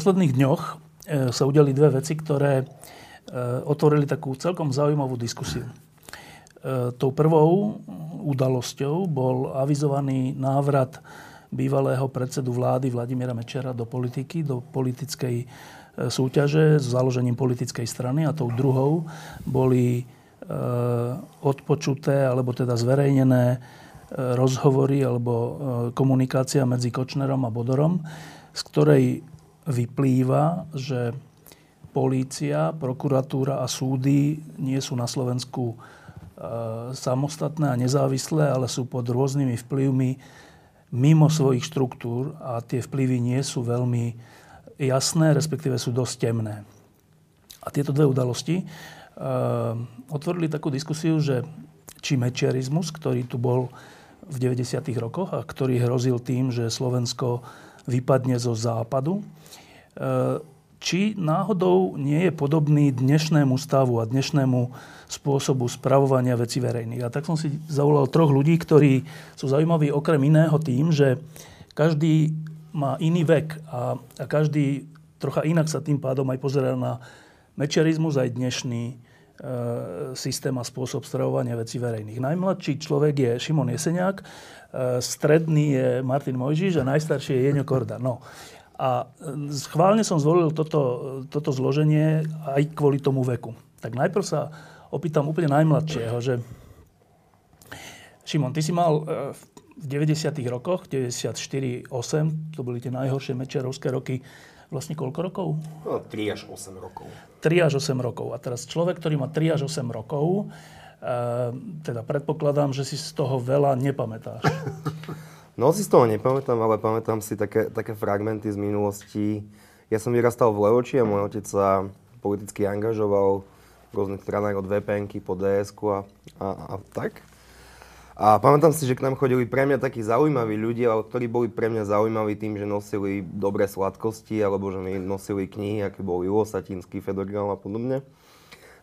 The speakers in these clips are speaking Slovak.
posledných dňoch sa udeli dve veci, ktoré otvorili takú celkom zaujímavú diskusiu. Tou prvou udalosťou bol avizovaný návrat bývalého predsedu vlády Vladimíra Mečera do politiky, do politickej súťaže s založením politickej strany a tou druhou boli odpočuté alebo teda zverejnené rozhovory alebo komunikácia medzi Kočnerom a Bodorom, z ktorej vyplýva, že polícia, prokuratúra a súdy nie sú na Slovensku e, samostatné a nezávislé, ale sú pod rôznymi vplyvmi mimo svojich štruktúr a tie vplyvy nie sú veľmi jasné, respektíve sú dosť temné. A tieto dve udalosti uh, otvorili takú diskusiu, že či mečiarizmus, ktorý tu bol v 90. rokoch a ktorý hrozil tým, že Slovensko vypadne zo západu. Či náhodou nie je podobný dnešnému stavu a dnešnému spôsobu spravovania veci verejných. A tak som si zavolal troch ľudí, ktorí sú zaujímaví okrem iného tým, že každý má iný vek a, a každý trocha inak sa tým pádom aj pozerá na mečiarizmus aj dnešný E, systém a spôsob stravovania veci verejných. Najmladší človek je Šimon Jeseniak, e, stredný je Martin Mojžiš a najstarší je Jeňo Korda. No. A e, schválne som zvolil toto, toto zloženie aj kvôli tomu veku. Tak najprv sa opýtam úplne najmladšieho, že Šimon, ty si mal v 90. rokoch, 94, 8, to boli tie najhoršie mečerovské roky, vlastne koľko rokov? No, 3 až 8 rokov. 3 až 8 rokov. A teraz človek, ktorý má 3 až 8 rokov, e, teda predpokladám, že si z toho veľa nepamätáš. No si z toho nepamätám, ale pamätám si také, také fragmenty z minulosti. Ja som vyrastal v Levoči a môj otec sa politicky angažoval v rôznych stranách od vpn po ds a, a, a tak. A pamätám si, že k nám chodili pre mňa takí zaujímaví ľudia, ktorí boli pre mňa zaujímaví tým, že nosili dobré sladkosti, alebo že mi nosili knihy, aké bol Julo Satinský, Fedor a podobne.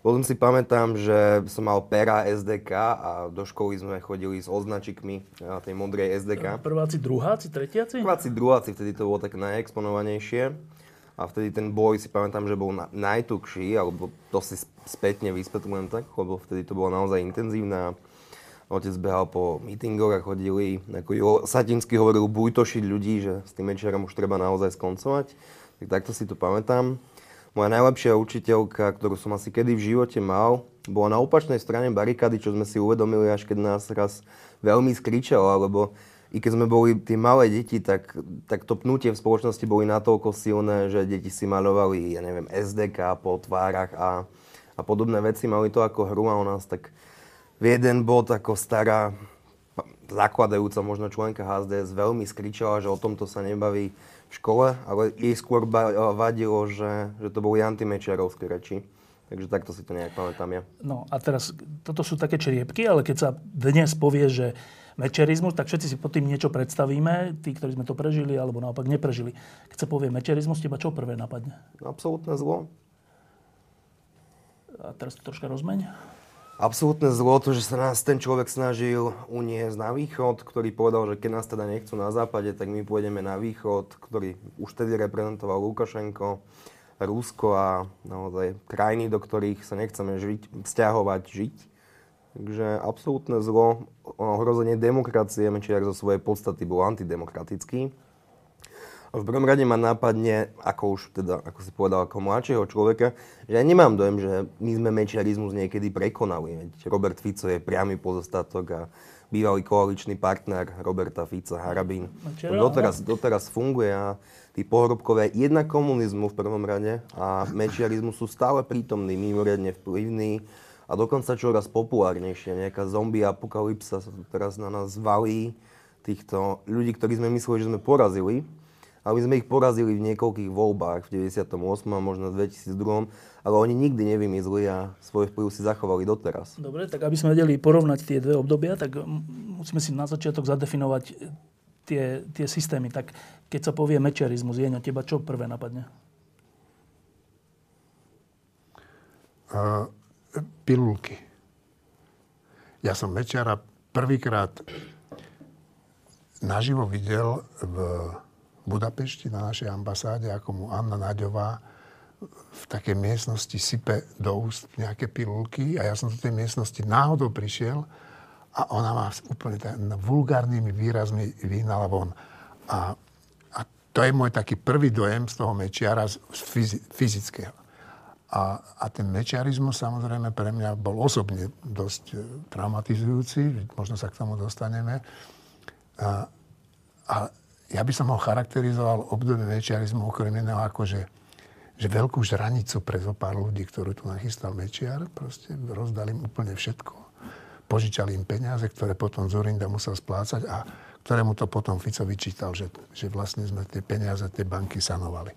Potom si pamätám, že som mal pera SDK a do školy sme chodili s označikmi na tej modrej SDK. Prváci, druháci, tretiaci? Prváci, druháci, vtedy to bolo tak najexponovanejšie. A vtedy ten boj si pamätám, že bol na, najtukší, alebo to si spätne vysvetľujem tak, lebo vtedy to bolo naozaj intenzívne Otec behal po mítingoch a chodili, ako jo, Satinsky hovoril, bujtošiť ľudí, že s tým mečerom už treba naozaj skoncovať. Tak takto si to pamätám. Moja najlepšia učiteľka, ktorú som asi kedy v živote mal, bola na opačnej strane barikády, čo sme si uvedomili, až keď nás raz veľmi skričala, lebo i keď sme boli tie malé deti, tak, tak to pnutie v spoločnosti boli natoľko silné, že deti si malovali, ja neviem, SDK po tvárach a, a podobné veci. Mali to ako hru a o nás tak v jeden bod ako stará zakladajúca možno členka HSDS veľmi skričala, že o tomto sa nebaví v škole, ale jej skôr vadilo, že, že to boli antimečiarovské reči. Takže takto si to nejak pamätám ja. No a teraz, toto sú také čriepky, ale keď sa dnes povie, že mečerizmus, tak všetci si pod tým niečo predstavíme, tí, ktorí sme to prežili, alebo naopak neprežili. Keď sa povie mečerizmus, teba čo prvé napadne? Absolutné zlo. A teraz to troška rozmeň absolútne zlo to, že sa nás ten človek snažil uniesť na východ, ktorý povedal, že keď nás teda nechcú na západe, tak my pôjdeme na východ, ktorý už tedy reprezentoval Lukašenko, Rusko a naozaj krajiny, do ktorých sa nechceme žiť, vzťahovať, žiť. Takže absolútne zlo, ohrozenie demokracie, Mečiar zo svojej podstaty bol antidemokratický v prvom rade ma nápadne, ako už teda, ako si povedal, ako mladšieho človeka, že ja nemám dojem, že my sme mečiarizmus niekedy prekonali. Veď Robert Fico je priamy pozostatok a bývalý koaličný partner Roberta Fica, Harabín. Doteraz, doteraz funguje a tí pohrobkové jednak komunizmu v prvom rade a mečiarizmu sú stále prítomní, mimoriadne vplyvní a dokonca čoraz populárnejšie. Nejaká zombie apokalypsa sa teraz na nás valí týchto ľudí, ktorí sme mysleli, že sme porazili my sme ich porazili v niekoľkých voľbách, v 98. a možno v 2002. Ale oni nikdy nevymizli a svoj vplyv si zachovali doteraz. Dobre, tak aby sme vedeli porovnať tie dve obdobia, tak musíme si na začiatok zadefinovať tie, tie systémy. Tak keď sa povie mečiarizmus, Jeňo, teba čo prvé napadne? Uh, pilulky. Ja som Mečiara prvýkrát naživo videl v Budapešti na našej ambasáde, ako mu Anna Naďová v takej miestnosti sype do úst nejaké pilulky a ja som do tej miestnosti náhodou prišiel a ona ma úplne tak, vulgárnymi výrazmi vyhnala von. A, a to je môj taký prvý dojem z toho mečiara z fyzického. A, a ten mečiarizmus samozrejme pre mňa bol osobne dosť e, traumatizujúci, možno sa k tomu dostaneme. A, a ja by som ho charakterizoval obdobie mečiarizmu okrem iného ako, že, že veľkú žranicu pre zo pár ľudí, ktorú tu nachystal mečiar, proste rozdali im úplne všetko. Požičali im peniaze, ktoré potom Zorinda musel splácať a ktorému to potom Fico vyčítal, že, že vlastne sme tie peniaze tej banky sanovali.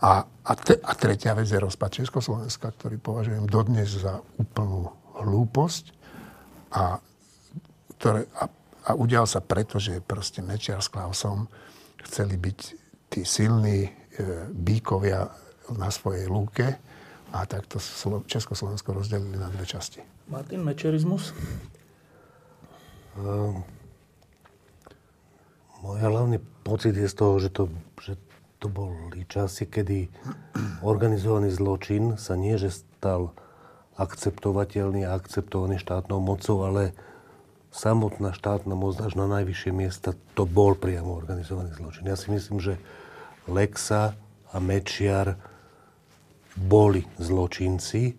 A, a, te, a tretia vec je rozpad Československa, ktorý považujem dodnes za úplnú hlúposť a, ktoré, a, a udial sa preto, že proste Mečiar s Klausom chceli byť tí silní e, bíkovia na svojej lúke a takto Československo rozdelili na dve časti. Martin, mečerizmus? Um, môj hlavný pocit je z toho, že to, že to boli časy, kedy organizovaný zločin sa nie, že stal akceptovateľný a akceptovaný štátnou mocou, ale samotná štátna moc až na najvyššie miesta, to bol priamo organizovaný zločin. Ja si myslím, že Lexa a Mečiar boli zločinci.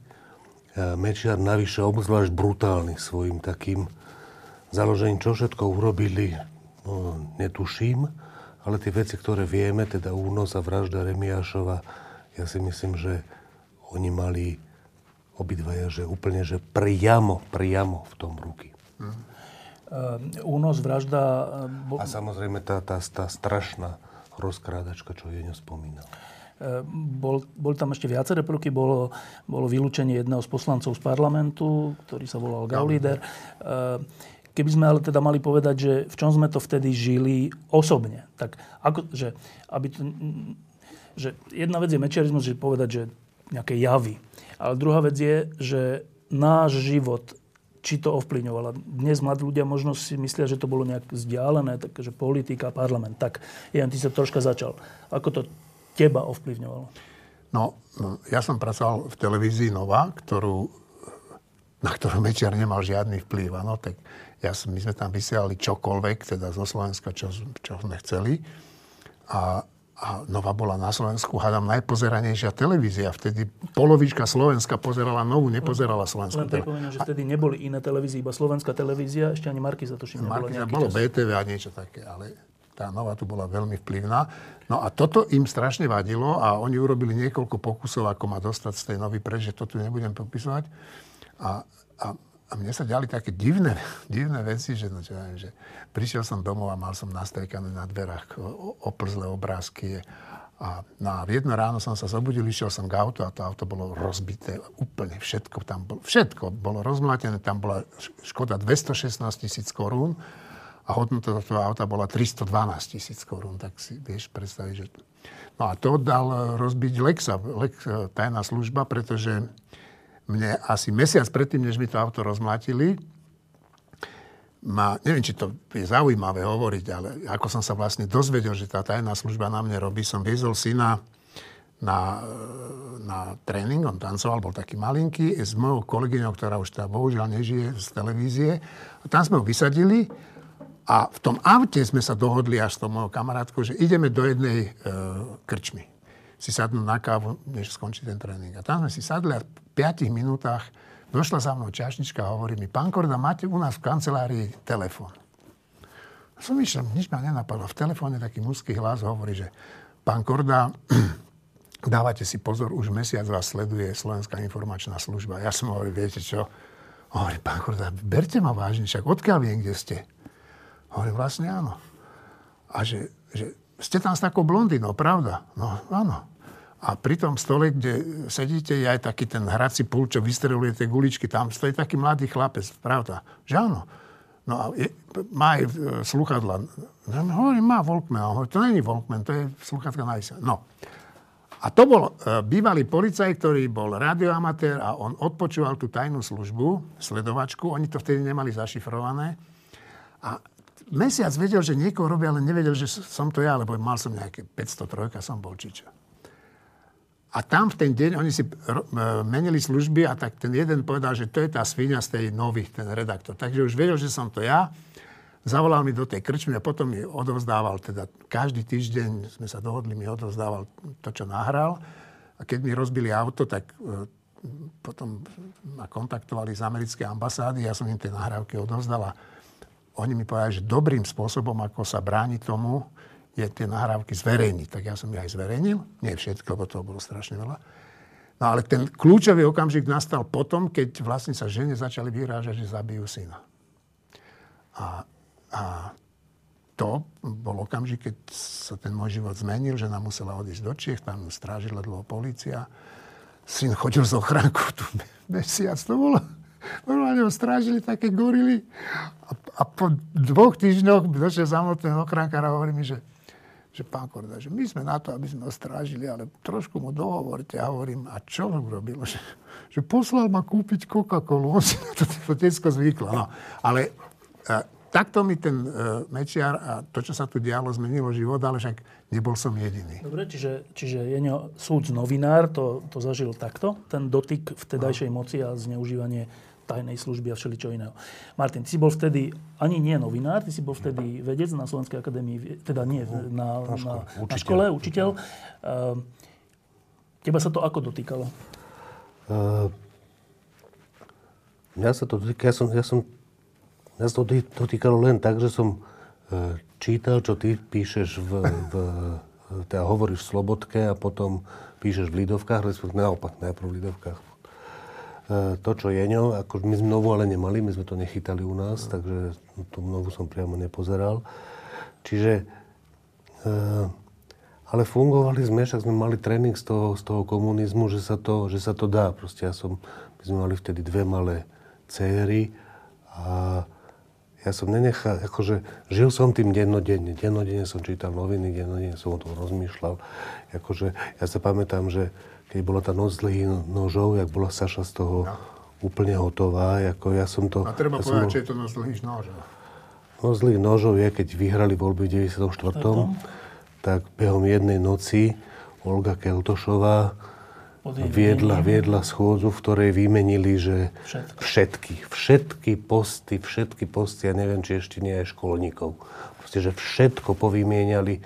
Mečiar navyše obzvlášť brutálny svojim takým založením, čo všetko urobili, no, netuším ale tie veci, ktoré vieme, teda únos a vražda Remiášova, ja si myslím, že oni mali obidvaja, že úplne, že priamo, priamo v tom ruky. Hmm. Uh, únos, vražda... Uh, bo... A samozrejme tá, tá, tá strašná rozkrádačka, čo je nespomínal. Uh, bol, bol tam ešte viaceré prvky. Bolo, bolo vylúčenie jedného z poslancov z parlamentu, ktorý sa volal Gaulider. Uh, Keby sme ale teda mali povedať, že v čom sme to vtedy žili osobne, tak ako, že, aby to, že jedna vec je mečiarizmus, že povedať, že nejaké javy. Ale druhá vec je, že náš život, či to ovplyvňovalo. Dnes mladí ľudia možno si myslia, že to bolo nejak vzdialené, takže politika, parlament. Tak, Jan, ty sa troška začal. Ako to teba ovplyvňovalo? No, no ja som pracoval v televízii Nova, ktorú, na ktorú Mečiar nemal žiadny vplyv. Ano, tak ja, my sme tam vysielali čokoľvek, teda zo Slovenska, čo, čo sme chceli. A, a Nova bola na Slovensku, hádam, najpozeranejšia televízia. Vtedy polovička Slovenska pozerala Novú, nepozerala Slovensku. Len pripomínam, že vtedy neboli iné televízie, iba slovenská televízia, ešte ani Marky za to nebolo nejaký bolo čas. BTV a niečo také, ale tá Nova tu bola veľmi vplyvná. No a toto im strašne vadilo a oni urobili niekoľko pokusov, ako ma dostať z tej Novy preč, že to tu nebudem popisovať. A, a a mne sa ďali také divné, divné veci, že, no, čo že prišiel som domov a mal som nastrekané na dverách oplzlé obrázky. A na jedno ráno som sa zobudil, išiel som k autu a to auto bolo rozbité. Úplne všetko tam bolo, všetko bolo rozmlatené. Tam bola škoda 216 tisíc korún a hodnota toho auta bola 312 tisíc korún. Tak si vieš predstaviť, že... No a to dal rozbiť Lexa, Lex, tajná služba, pretože mne asi mesiac predtým, než mi to auto rozmlatili, ma, neviem, či to je zaujímavé hovoriť, ale ako som sa vlastne dozvedel, že tá tajná služba na mne robí, som viezol syna na, na tréning, on tancoval, bol taký malinký, s mojou kolegyňou, ktorá už teda bohužiaľ nežije z televízie. A tam sme ho vysadili a v tom aute sme sa dohodli až s tou mojou kamarátkou, že ideme do jednej e, krčmy si sadnú na kávu, než skončí ten tréning. A tam sme si sadli a 5 minútach došla za mnou čašnička a hovorí mi, pán Korda, máte u nás v kancelárii telefón. Som išiel, nič ma nenapadlo. V telefóne taký mužský hlas hovorí, že pán Korda, dávate si pozor, už mesiac vás sleduje Slovenská informačná služba. Ja som hovoril, viete čo? Hovorí, pán Korda, berte ma vážne, však odkiaľ viem, kde ste? Hovorí, vlastne áno. A že, že ste tam s takou blondinou, pravda? No, áno. A pri tom stole, kde sedíte, je aj taký ten hrací pult, čo vystreluje tie guličky. Tam stojí taký mladý chlapec, pravda? Že áno. No a je, má aj e, sluchadla. No, hovorím, má Volkman. Hovorím, to není Volkman, to je sluchatka na No. A to bol e, bývalý policaj, ktorý bol radioamatér a on odpočúval tú tajnú službu, sledovačku. Oni to vtedy nemali zašifrované. A mesiac vedel, že niekoho robia, ale nevedel, že som to ja, lebo mal som nejaké 503 a som bol čičo. A tam v ten deň oni si e, menili služby a tak ten jeden povedal, že to je tá svinia z tej nových, ten redaktor. Takže už vedel, že som to ja. Zavolal mi do tej krčmy a potom mi odovzdával, teda každý týždeň sme sa dohodli, mi odovzdával to, čo nahral. A keď mi rozbili auto, tak e, potom ma kontaktovali z americkej ambasády, ja som im tie nahrávky odovzdal a oni mi povedali, že dobrým spôsobom, ako sa bráni tomu, je tie nahrávky zverejniť. Tak ja som ich aj zverejnil. Nie všetko, lebo toho bolo strašne veľa. No ale ten kľúčový okamžik nastal potom, keď vlastne sa žene začali vyrážať, že zabijú syna. A, a to bol okamžik, keď sa ten môj život zmenil, že nám musela odísť do Čiech, tam ju strážila dlho policia. Syn chodil z ochránku tu mesiac, to bolo Normálne ho strážili také gorily. A, a po dvoch týždňoch došiel za mnou ten ochránkár a hovorí mi, že, že pán Korda, že my sme na to, aby sme ho strážili, ale trošku mu dohovorte. A hovorím, a čo urobil? Že, že poslal ma kúpiť Coca-Colu. On si na to, to detsko zvyklo. No, ale a, takto mi ten uh, Mečiar a to, čo sa tu dialo, zmenilo život, ale však nebol som jediný. Dobre, čiže, čiže Jeňo, súd novinár to, to zažil takto, ten dotyk vtedajšej moci a zneužívanie tajnej služby a všeličo iného. Martin, ty si bol vtedy ani nie novinár, ty si bol vtedy vedec na Slovenskej akadémii, teda nie, na, na, škole, na, na škole učiteľ. Uh, teba sa to ako dotýkalo? Uh, mňa sa to dotýka, ja som, ja som, mňa sa to dotýkalo len tak, že som uh, čítal, čo ty píšeš v, v teda hovoríš v Slobodke a potom píšeš v Lidovkách, respektíve naopak, najprv v Lidovkách, to, čo Jeňo, ako my sme novú ale nemali, my sme to nechytali u nás, takže tú novú som priamo nepozeral. Čiže, e, ale fungovali sme, však sme mali tréning z toho, z toho komunizmu, že sa, to, že sa to dá. Proste ja som, my sme mali vtedy dve malé céry a ja som nenechal, akože žil som tým dennodenne. Dennodenne som čítal noviny, dennodenne som o tom rozmýšľal. Akože ja sa pamätám, že keď bola tá noc dlhých nožov, jak bola Saša z toho no. úplne hotová. Ako ja som to, A treba ja povedať, bol... že je to noc dlhých nožov. Noc dlhých nožov je, keď vyhrali voľby v 94. tak behom jednej noci Olga Keltošová viedla, viedla schôdzu, v ktorej vymenili, že všetky. všetky, všetky posty, všetky posty, ja neviem, či ešte nie aj školníkov. Proste, že všetko povymieniali,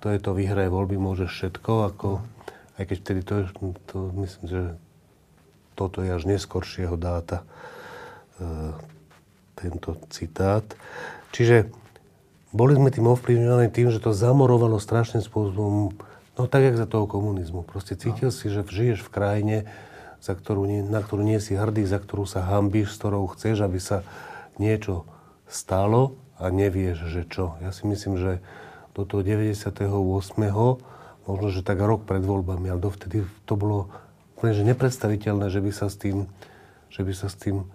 to je to vyhraje voľby, môže všetko, ako aj keď vtedy to, to myslím, že toto je až neskoršieho dáta, e, tento citát. Čiže boli sme tým ovplyvňovaní tým, že to zamorovalo strašným spôsobom, no tak, jak za toho komunizmu. Proste cítil no. si, že žiješ v krajine, za ktorú, na ktorú nie si hrdý, za ktorú sa hambíš, s ktorou chceš, aby sa niečo stalo a nevieš, že čo. Ja si myslím, že do toho 98 možno, že tak rok pred voľbami, ale dovtedy to bolo úplne že nepredstaviteľné, že by sa s tým, že by sa s tým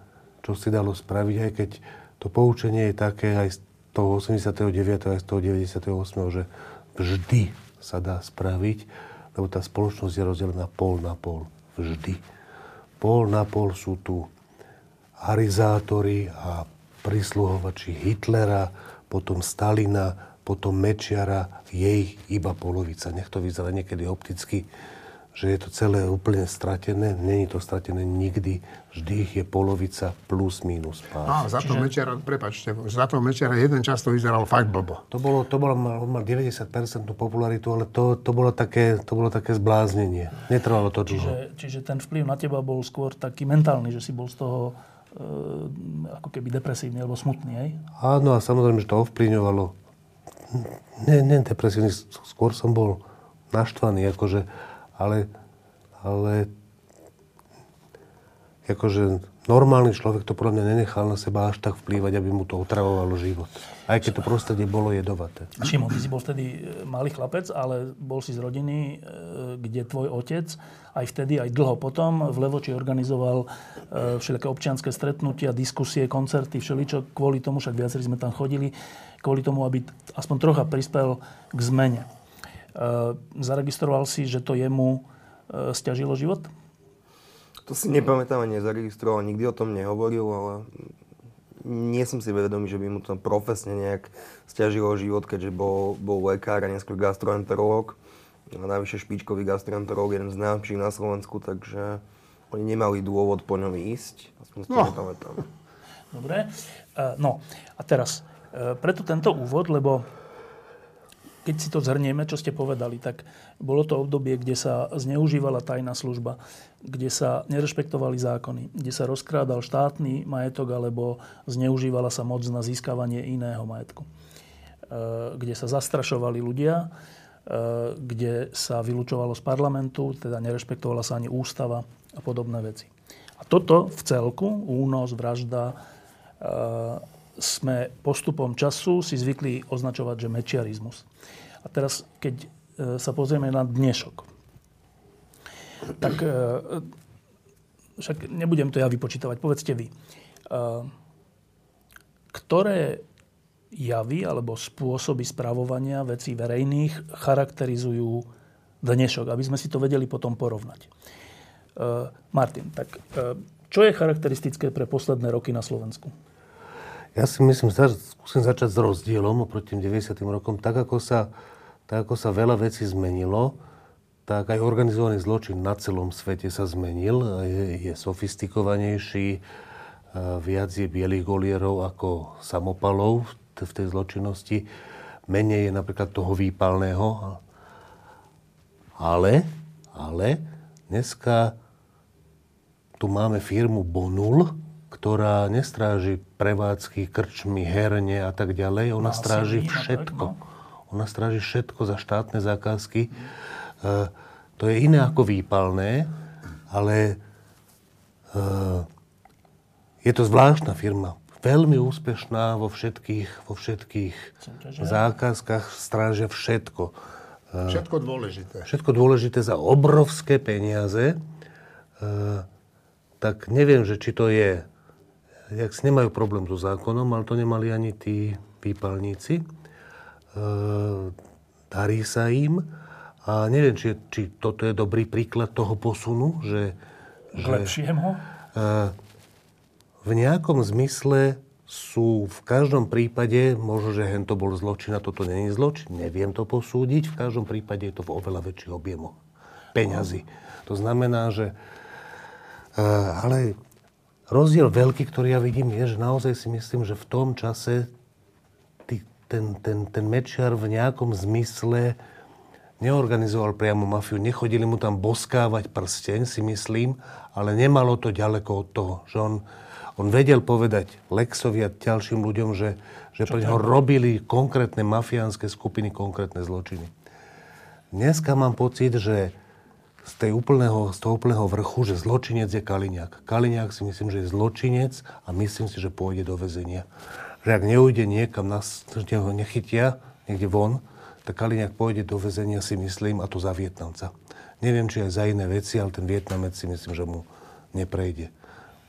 čo si dalo spraviť, aj keď to poučenie je také aj z toho 89. aj z toho 98. že vždy sa dá spraviť, lebo tá spoločnosť je rozdelená pol na pol. Vždy. Pol na pol sú tu arizátori a prisluhovači Hitlera, potom Stalina, potom Mečiara je ich iba polovica. Nech to vyzerá niekedy opticky, že je to celé úplne stratené. Není to stratené nikdy. Vždy ich je polovica plus minus pár. No, za to Čiže... Mečiara, prepačte, za to Mečiara jeden čas to vyzeral fakt blbo. To bolo, to bolo, mal, mal 90% popularitu, ale to, to, bolo také, to bolo také zbláznenie. Netrvalo to dlho. Čiže, čiže ten vplyv na teba bol skôr taký mentálny, že si bol z toho e, ako keby depresívny alebo smutný, hej? Áno, a samozrejme, že to ovplyvňovalo nie, nie depresívny, skôr som bol naštvaný, akože, ale, ale akože normálny človek to podľa mňa nenechal na seba až tak vplývať, aby mu to otravovalo život. Aj keď to prostredie bolo jedovaté. Šimon, ty si bol vtedy e, malý chlapec, ale bol si z rodiny, e, kde tvoj otec aj vtedy, aj dlho potom v Levoči organizoval e, všelijaké občianské stretnutia, diskusie, koncerty, všeličo. Kvôli tomu, však viacerí sme tam chodili, kvôli tomu, aby aspoň trocha prispel k zmene. Zaregistroval si, že to jemu stiažilo život? To si nepamätám nezaregistroval, nikdy o tom nehovoril, ale nie som si vedomý, že by mu to profesne nejak stiažilo život, keďže bol, bol lekár a neskôr gastroenterológ. A navyše špičkový gastroenterológ, jeden z najlepších na Slovensku, takže oni nemali dôvod po ňom ísť. Aspoň si to No. nepamätám. Dobre. E, No a teraz, preto tento úvod, lebo keď si to zhrnieme, čo ste povedali, tak bolo to obdobie, kde sa zneužívala tajná služba, kde sa nerešpektovali zákony, kde sa rozkrádal štátny majetok alebo zneužívala sa moc na získavanie iného majetku. E, Kde sa zastrašovali ľudia, e, kde sa vylúčovalo z parlamentu, teda nerešpektovala sa ani ústava a podobné veci. A toto v celku, únos, vražda, e, sme postupom času si zvykli označovať, že mečiarizmus. A teraz, keď e, sa pozrieme na dnešok, tak e, však nebudem to ja vypočítavať, povedzte vy. E, Ktoré javy alebo spôsoby spravovania vecí verejných charakterizujú dnešok, aby sme si to vedeli potom porovnať. Martin, tak čo je charakteristické pre posledné roky na Slovensku? Ja si myslím, že skúsim začať s rozdielom oproti tým 90. rokom. Tak ako, sa, tak ako sa veľa vecí zmenilo, tak aj organizovaný zločin na celom svete sa zmenil. Je, je sofistikovanejší, viac je bielých golierov ako samopalov v tej zločinnosti. Menej je napríklad toho výpalného. Ale, ale dneska tu máme firmu Bonul, ktorá nestráži prevádzky, krčmy, herne a tak ďalej. Ona stráži no tak, všetko. no. Ona stráži všetko za štátne zákazky. E, to je iné ako výpalné, ale e, je to zvláštna firma. Veľmi úspešná vo všetkých, vo všetkých zákazkách. Strážia všetko. Všetko dôležité. Všetko dôležité za obrovské peniaze. E, tak neviem, že či to je... Jak nemajú problém so zákonom, ale to nemali ani tí výpalníci. E, darí sa im. A neviem, či, či toto je dobrý príklad toho posunu, že, K lepšiemu? E, v nejakom zmysle sú v každom prípade, možno, že hen to bol zločin a toto není zločin, neviem to posúdiť, v každom prípade je to v oveľa väčších objemoch peňazí. To znamená, že... e, Ale rozdiel veľký, ktorý ja vidím, je, že naozaj si myslím, že v tom čase ty, ten, ten, ten Mečiar v nejakom zmysle neorganizoval priamo mafiu, nechodili mu tam boskávať prsteň, si myslím, ale nemalo to ďaleko od toho, že on, on vedel povedať Lexovi a ďalším ľuďom, že, že pre neho robili konkrétne mafiánske skupiny, konkrétne zločiny. Dneska mám pocit, že z, tej úplného, z toho úplného vrchu, že zločinec je Kaliňák. Kaliňák si myslím, že je zločinec a myslím si, že pôjde do väzenia. Že ak neujde niekam, nás, ho nechytia niekde von, tak Kaliňák pôjde do väzenia, si myslím, a to za Vietnamca. Neviem, či aj za iné veci, ale ten Vietnamec si myslím, že mu neprejde.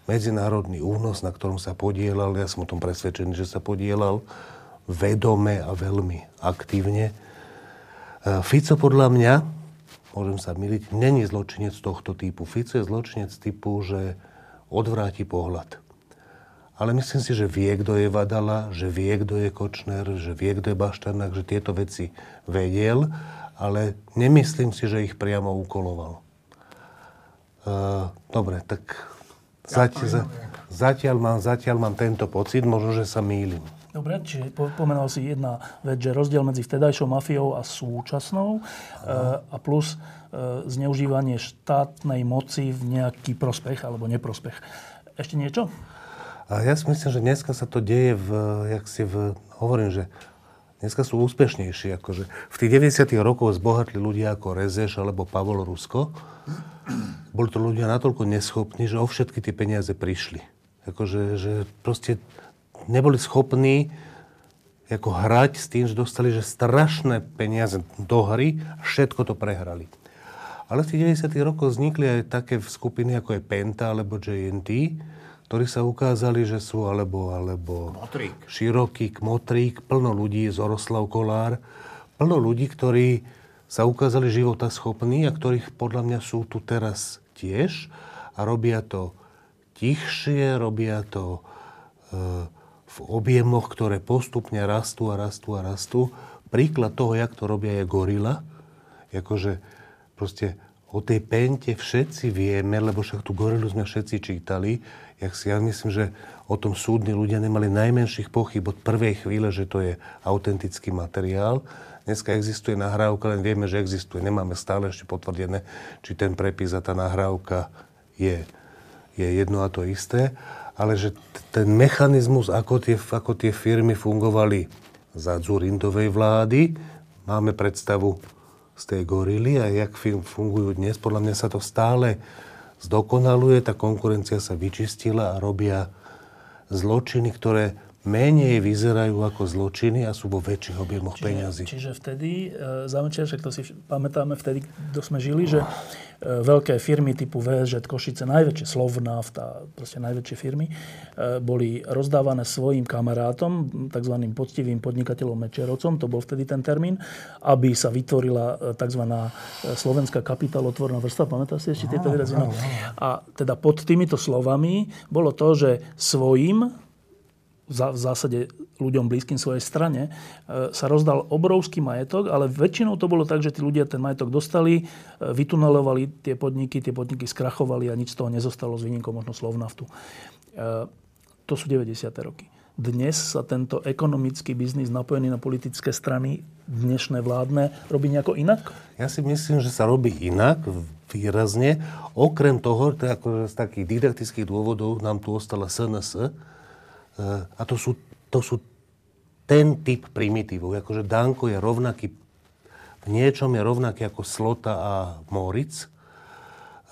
Medzinárodný únos, na ktorom sa podielal, ja som o tom presvedčený, že sa podielal vedome a veľmi aktívne. E, Fico podľa mňa, môžem sa miliť, není zločinec tohto typu. Fico je zločinec typu, že odvráti pohľad. Ale myslím si, že vie, kto je Vadala, že vie, kto je Kočner, že vie, kto je Bašternák, že tieto veci vedel, ale nemyslím si, že ich priamo ukoloval. Uh, dobre, tak zati- za- zatiaľ, mám, zatiaľ mám tento pocit, možno, že sa mýlim. Dobre, čiže po- pomenoval si jedna vec, že rozdiel medzi vtedajšou mafiou a súčasnou e, a plus e, zneužívanie štátnej moci v nejaký prospech alebo neprospech. Ešte niečo? Ja si myslím, že dneska sa to deje v, jak si v, hovorím, že dneska sú úspešnejší. Akože v tých 90 rokoch zbohatli ľudia ako Rezeš alebo Pavol Rusko. Boli to ľudia natoľko neschopní, že o všetky tie peniaze prišli. Akože, že proste neboli schopní ako hrať s tým, že dostali že strašné peniaze do hry a všetko to prehrali. Ale v tých 90 rokoch vznikli aj také skupiny ako je Penta alebo JNT, ktorí sa ukázali, že sú alebo, alebo Kmotrík. Široký, Kmotrík, plno ľudí, Zoroslav Kolár, plno ľudí, ktorí sa ukázali života schopní a ktorých podľa mňa sú tu teraz tiež a robia to tichšie, robia to e, v objemoch, ktoré postupne rastú a rastú a rastú. Príklad toho, jak to robia, je gorila. Jakože proste o tej pente všetci vieme, lebo však tú gorilu sme všetci čítali. Jak si ja myslím, že o tom súdni ľudia nemali najmenších pochyb od prvej chvíle, že to je autentický materiál. Dneska existuje nahrávka, len vieme, že existuje. Nemáme stále ešte potvrdené, či ten prepis a tá nahrávka je, je jedno a to isté. Ale že ten mechanizmus, ako tie, ako tie firmy fungovali za Zurindovej vlády, máme predstavu z tej gorily a jak fungujú dnes. Podľa mňa sa to stále zdokonaluje, tá konkurencia sa vyčistila a robia zločiny, ktoré menej vyzerajú ako zločiny a sú vo väčších objemoch čiže, peňazí. Čiže vtedy, e, zamečia, však to si pamätáme vtedy, kto sme žili, že e, veľké firmy typu VSŽ, Košice, najväčšie, Slovnaft proste najväčšie firmy, e, boli rozdávané svojim kamarátom, tzv. poctivým podnikateľom Mečerovcom, to bol vtedy ten termín, aby sa vytvorila tzv. slovenská kapitálotvorná vrstva. Pamätáte si ešte tieto výrazy? No. A teda pod týmito slovami bolo to, že svojim v zásade ľuďom blízkym svojej strane, e, sa rozdal obrovský majetok, ale väčšinou to bolo tak, že tí ľudia ten majetok dostali, e, vytunelovali tie podniky, tie podniky skrachovali a nič z toho nezostalo s výnimkou možno Slovnaftu. E, to sú 90. roky. Dnes sa tento ekonomický biznis napojený na politické strany, dnešné vládne, robí nejako inak? Ja si myslím, že sa robí inak, výrazne. Okrem toho, to je akože z takých didaktických dôvodov nám tu ostala SNS, a to sú, to sú ten typ primitívov. Akože Danko je rovnaký, v niečom je rovnaký ako Slota a Moritz.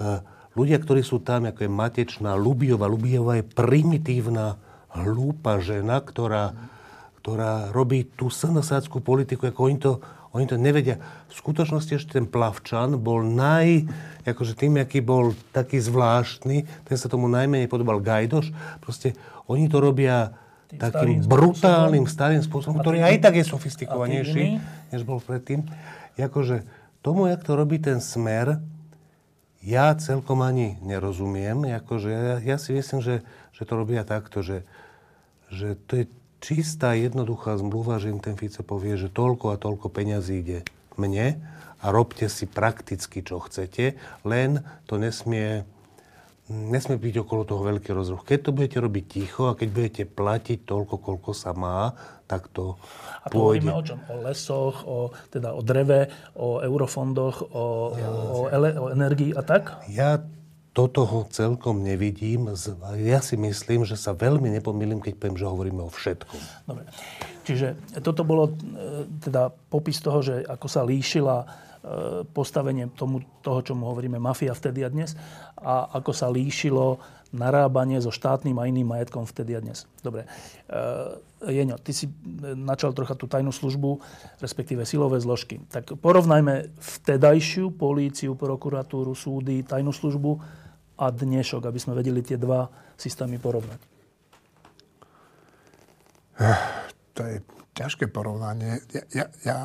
Eh, ľudia, ktorí sú tam, ako je Matečná, Lubiova. Lubiova je primitívna, hlúpa žena, ktorá, ktorá robí tú sanasáckú politiku, ako oni to, oni to nevedia. V skutočnosti ešte ten Plavčan bol naj... Akože tým, aký bol taký zvláštny, ten sa tomu najmenej podobal Gajdoš. Proste oni to robia takým brutálnym, spôsobom. starým spôsobom, ktorý aj tak je sofistikovanejší, než bol predtým. Jakože tomu, jak to robí ten smer, ja celkom ani nerozumiem. Jakože ja, ja si myslím, že, že to robia takto, že, že to je čistá, jednoduchá zmluva, že im ten Fico povie, že toľko a toľko peňazí ide mne a robte si prakticky, čo chcete, len to nesmie nesmie byť okolo toho veľký rozruch. Keď to budete robiť ticho a keď budete platiť toľko, koľko sa má, tak to A to hovoríme o čom? O lesoch, o, teda o dreve, o eurofondoch, o, ja, o, ele, o energii a tak? Ja toto ho celkom nevidím. Ja si myslím, že sa veľmi nepomýlim, keď poviem, že hovoríme o všetkom. Dobre. Čiže toto bolo e, teda popis toho, že ako sa líšila E, postavenie tomu, toho, čo mu hovoríme mafia vtedy a dnes a ako sa líšilo narábanie so štátnym a iným majetkom vtedy a dnes. Dobre. E, Jeňo, ty si načal trocha tú tajnú službu, respektíve silové zložky. Tak porovnajme vtedajšiu políciu, prokuratúru, súdy, tajnú službu a dnešok, aby sme vedeli tie dva systémy porovnať. To je ťažké porovnanie. Ja, ja, ja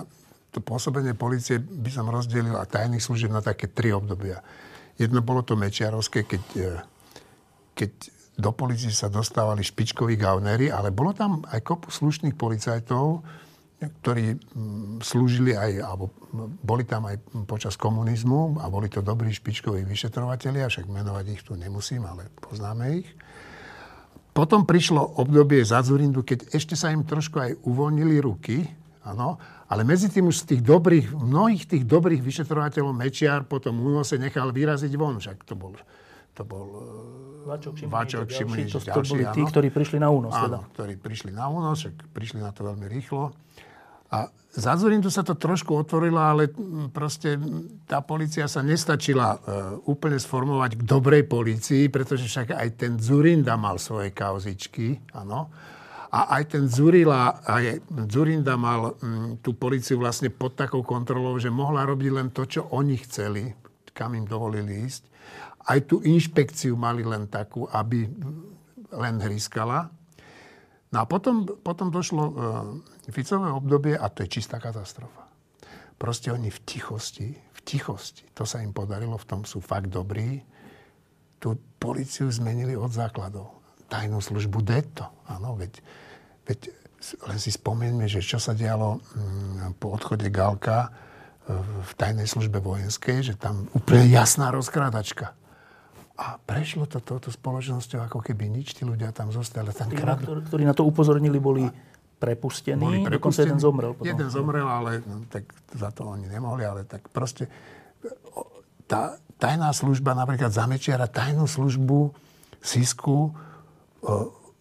to pôsobenie policie by som rozdelil a tajných služieb na také tri obdobia. Jedno bolo to Mečiarovské, keď, e, keď do policie sa dostávali špičkoví gaunery, ale bolo tam aj kopu slušných policajtov, ktorí mm, slúžili aj, alebo boli tam aj počas komunizmu a boli to dobrí špičkoví vyšetrovateľia, však menovať ich tu nemusím, ale poznáme ich. Potom prišlo obdobie za Zurindu, keď ešte sa im trošku aj uvoľnili ruky, áno, ale medzi tým už z tých dobrých, mnohých tých dobrých vyšetrovateľov Mečiar potom únose nechal vyraziť von. Však to bol, to bol Váčok Šimonič, to, to boli tí, ktorí prišli na únos. Áno, teda. ktorí prišli na únos, prišli na to veľmi rýchlo. A za Zurindu sa to trošku otvorilo, ale proste tá policia sa nestačila uh, úplne sformovať k dobrej policii, pretože však aj ten Zurinda mal svoje kauzičky, áno. A aj ten Zurila, aj Zurinda mal mm, tú policiu vlastne pod takou kontrolou, že mohla robiť len to, čo oni chceli, kam im dovolili ísť. Aj tú inšpekciu mali len takú, aby len hryskala. No a potom, potom došlo uh, Ficové obdobie a to je čistá katastrofa. Proste oni v tichosti, v tichosti, to sa im podarilo, v tom sú fakt dobrí, tú policiu zmenili od základov. Tajnú službu DETO, áno, veď veď len si spomeňme, že čo sa dialo mm, po odchode Galka e, v tajnej službe vojenskej, že tam úplne jasná rozkrádačka. A prešlo to touto spoločnosťou, ako keby nič, tí ľudia tam zostali. Tam tí, kradli. ktorí na to upozornili, boli prepustení, boli prepustení. dokonca jeden zomrel. Potom. Jeden zomrel, ale no, tak za to oni nemohli, ale tak proste tá tajná služba, napríklad Zamečiara, tajnú službu Sisku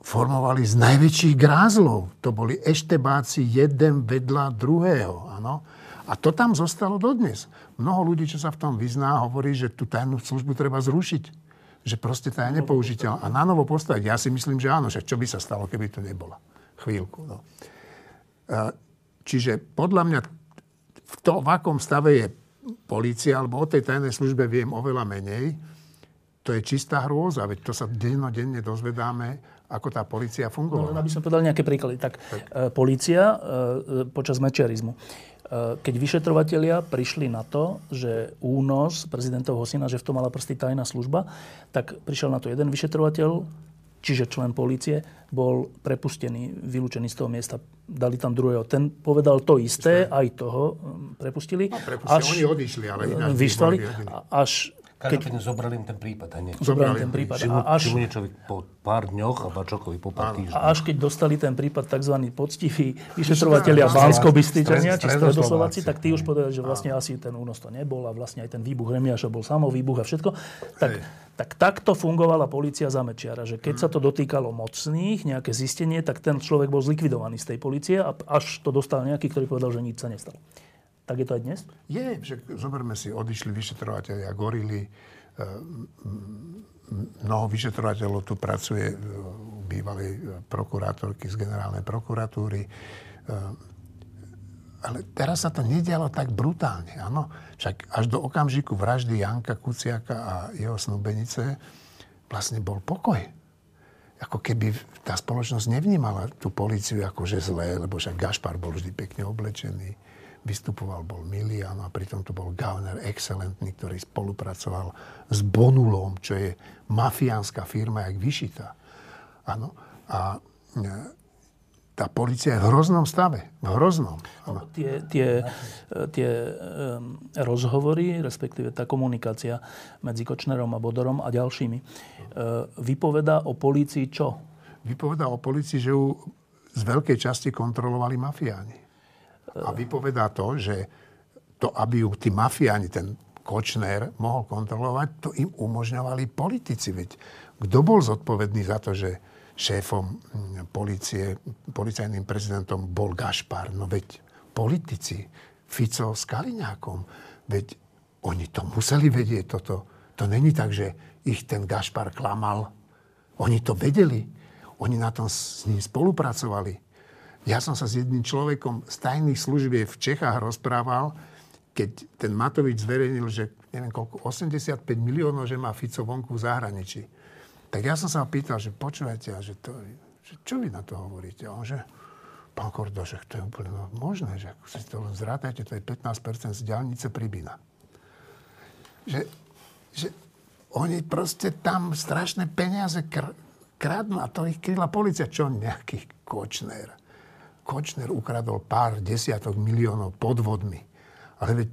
formovali z najväčších grázlov. To boli eštebáci jeden vedľa druhého. Áno? A to tam zostalo dodnes. Mnoho ľudí, čo sa v tom vyzná, hovorí, že tú tajnú službu treba zrušiť. Že proste tá je nepoužiteľná. A na novo postaviť. Ja si myslím, že áno. Že čo by sa stalo, keby to nebola. Chvíľku. No. Čiže podľa mňa v, to, v akom stave je policia, alebo o tej tajnej službe viem oveľa menej, to je čistá hrôza, veď to sa dennodenne dozvedáme, ako tá policia fungovala. No, aby som povedal nejaké príklady. Tak, tak. E, policia e, počas mečiarizmu. E, keď vyšetrovatelia prišli na to, že únos prezidentovho syna, že v tom mala prsty tajná služba, tak prišiel na to jeden vyšetrovateľ, čiže člen policie, bol prepustený, vylúčený z toho miesta. Dali tam druhého. Ten povedal to isté, aj toho prepustili. No, prepustili. Až, Oni odišli, ale ináč vyštvali, až keď... zobrali im ten prípad. A nie. Zobrali ten prípad. Či mu, a až... niečo po pár dňoch a Bačokovi po pár týždňoch. A až keď dostali ten prípad tzv. poctiví vyšetrovateľia bansko bystričania či Stredoslováci, tak tí už povedali, že vlastne asi ten únos to nebol a vlastne aj ten výbuch Remiaša bol samo výbuch a všetko. Tak, tak takto fungovala policia za Mečiara, že keď sa to dotýkalo mocných, nejaké zistenie, tak ten človek bol zlikvidovaný z tej policie a až to dostal nejaký, ktorý povedal, že nič sa nestalo. Tak je to aj dnes? Je, že zoberme si, odišli vyšetrovateľia gorily, e, mnoho vyšetrovateľov tu pracuje e, u bývalej e, prokurátorky z generálnej prokuratúry. Ale teraz sa to nedialo tak brutálne, áno. Však až do okamžiku vraždy Janka Kuciaka a jeho snúbenice vlastne bol pokoj. Ako keby tá spoločnosť nevnímala tú policiu ako že zlé, lebo však Gašpar bol vždy pekne oblečený vystupoval bol Milian a pritom to bol Gauner excelentný, ktorý spolupracoval s Bonulom, čo je mafiánska firma, jak vyšitá. Áno. A e, tá policia je v hroznom stave. V hroznom. No, tie, tie, tie um, rozhovory, respektíve tá komunikácia medzi Kočnerom a Bodorom a ďalšími, uh, vypovedá o polícii čo? Vypovedá o polícii, že ju z veľkej časti kontrolovali mafiáni. A vypovedá to, že to, aby ju tí mafiáni, ten Kočner mohol kontrolovať, to im umožňovali politici. Veď kto bol zodpovedný za to, že šéfom hm, policie, policajným prezidentom bol Gašpar? No veď politici, Fico s Kaliňákom. Veď oni to museli vedieť toto. To není tak, že ich ten Gašpar klamal. Oni to vedeli. Oni na tom s ním spolupracovali. Ja som sa s jedným človekom z tajných služieb v Čechách rozprával, keď ten Matovič zverejnil, že neviem koľko, 85 miliónov, že má Fico vonku v zahraničí. Tak ja som sa pýtal, že počúvajte, že, to, že čo vy na to hovoríte? On, že pán Kordo, že to je úplne možné, že si to len zrátajte, to je 15% z diálnice Pribina. Že, že oni proste tam strašné peniaze kr- kradnú a to ich kryla policia. Čo nejaký Kočner? Kočner ukradol pár desiatok miliónov podvodmi. Ale veď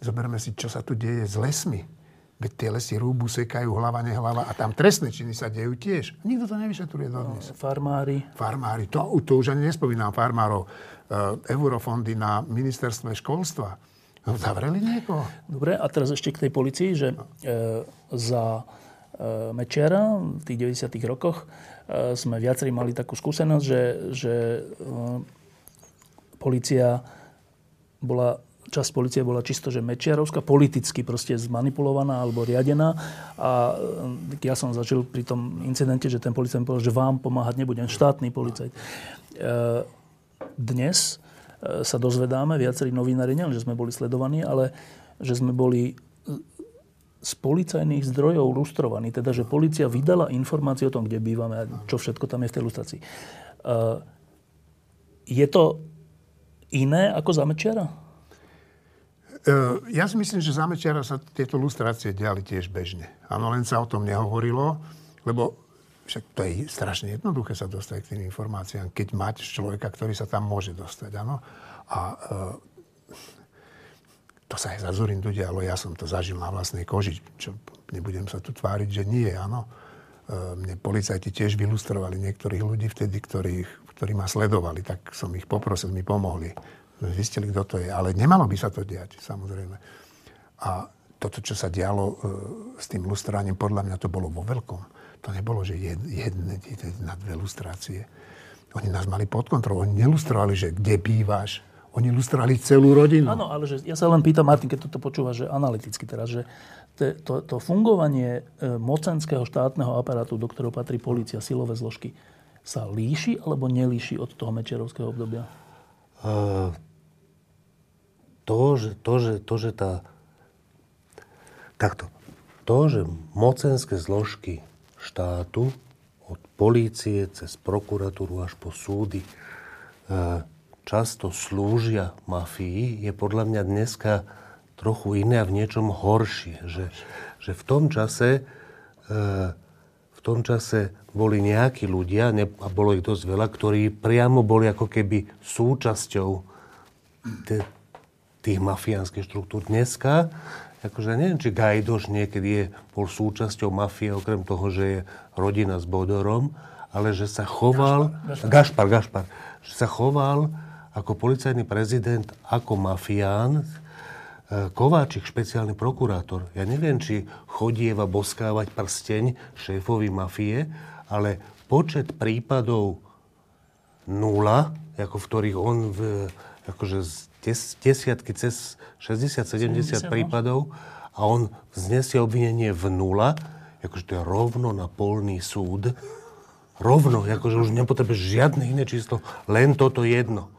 zoberme si, čo sa tu deje s lesmi. Veď tie lesy rúbu, sekajú, hlava, nehlava a tam trestné činy sa dejú tiež. Nikto to nevyšetruje dodnes. No, farmári. Farmári. To, to už ani nespomínam farmárov. Uh, eurofondy na ministerstve školstva. No, zavreli niekoho. Dobre, a teraz ešte k tej policii, že no. e, za e, Mečera v tých 90 rokoch Eh, sme viacerí mali takú skúsenosť, že, že eh, policia bola časť policie bola čisto, že mečiarovská, politicky proste zmanipulovaná alebo riadená. A eh, ja som začal pri tom incidente, že ten policajt povedal, že vám pomáhať nebudem, štátny policajt. Dnes sa dozvedáme, viacerí novinári, nielen, že sme boli sledovaní, ale že sme boli z policajných zdrojov lustrovaní, teda že policia vydala informácie o tom, kde bývame a čo všetko tam je v tej lustrácii. Je to iné ako za Mečiara? Uh, ja si myslím, že za Mečiara sa tieto lustrácie diali tiež bežne. Áno, len sa o tom nehovorilo, lebo však to je strašne jednoduché sa dostať k tým informáciám, keď máte človeka, ktorý sa tam môže dostať, áno. A e, to sa aj za Zurindu dialo, ja som to zažil na vlastnej koži, čo nebudem sa tu tváriť, že nie, áno. E, mne policajti tiež vylustrovali niektorých ľudí vtedy, ktorých, ktorí ma sledovali, tak som ich poprosil, mi pomohli. Zistili, kto to je. Ale nemalo by sa to diať, samozrejme. A toto, čo sa dialo e, s tým lustrovaním, podľa mňa to bolo vo veľkom. To nebolo, že jed, jedne, na dve lustrácie. Oni nás mali pod kontrolou. Oni nelustrovali, že kde bývaš, oni lustrovali celú rodinu. Áno, ale že, ja sa len pýtam, Martin, keď toto počúvaš, že analyticky teraz, že te, to, to fungovanie e, mocenského štátneho aparátu, do ktorého patrí policia, silové zložky, sa líši alebo nelíši od toho mečerovského obdobia? Uh, to, že, to, že, to, že tá... Takto. To, že mocenské zložky štátu od polície cez prokuratúru až po súdy uh, často slúžia mafii, je podľa mňa dneska trochu iné a v niečom horšie. Že, že v tom čase e, v tom čase boli nejakí ľudia, a bolo ich dosť veľa, ktorí priamo boli ako keby súčasťou te, tých mafiánskych štruktúr. Dneska, akože neviem, či Gajdoš niekedy je, bol súčasťou mafie, okrem toho, že je rodina s Bodorom, ale že sa choval... Gašpar, Gašpar, Gašpar že sa choval ako policajný prezident, ako mafián, e, Kováčik, špeciálny prokurátor. Ja neviem, či chodieva boskávať prsteň šéfovi mafie, ale počet prípadov nula, ako v ktorých on v, akože des, desiatky, cez 60-70 no. prípadov a on vznesie obvinenie v nula, akože to je rovno na polný súd, rovno, akože už nepotrebuješ žiadne iné číslo, len toto jedno.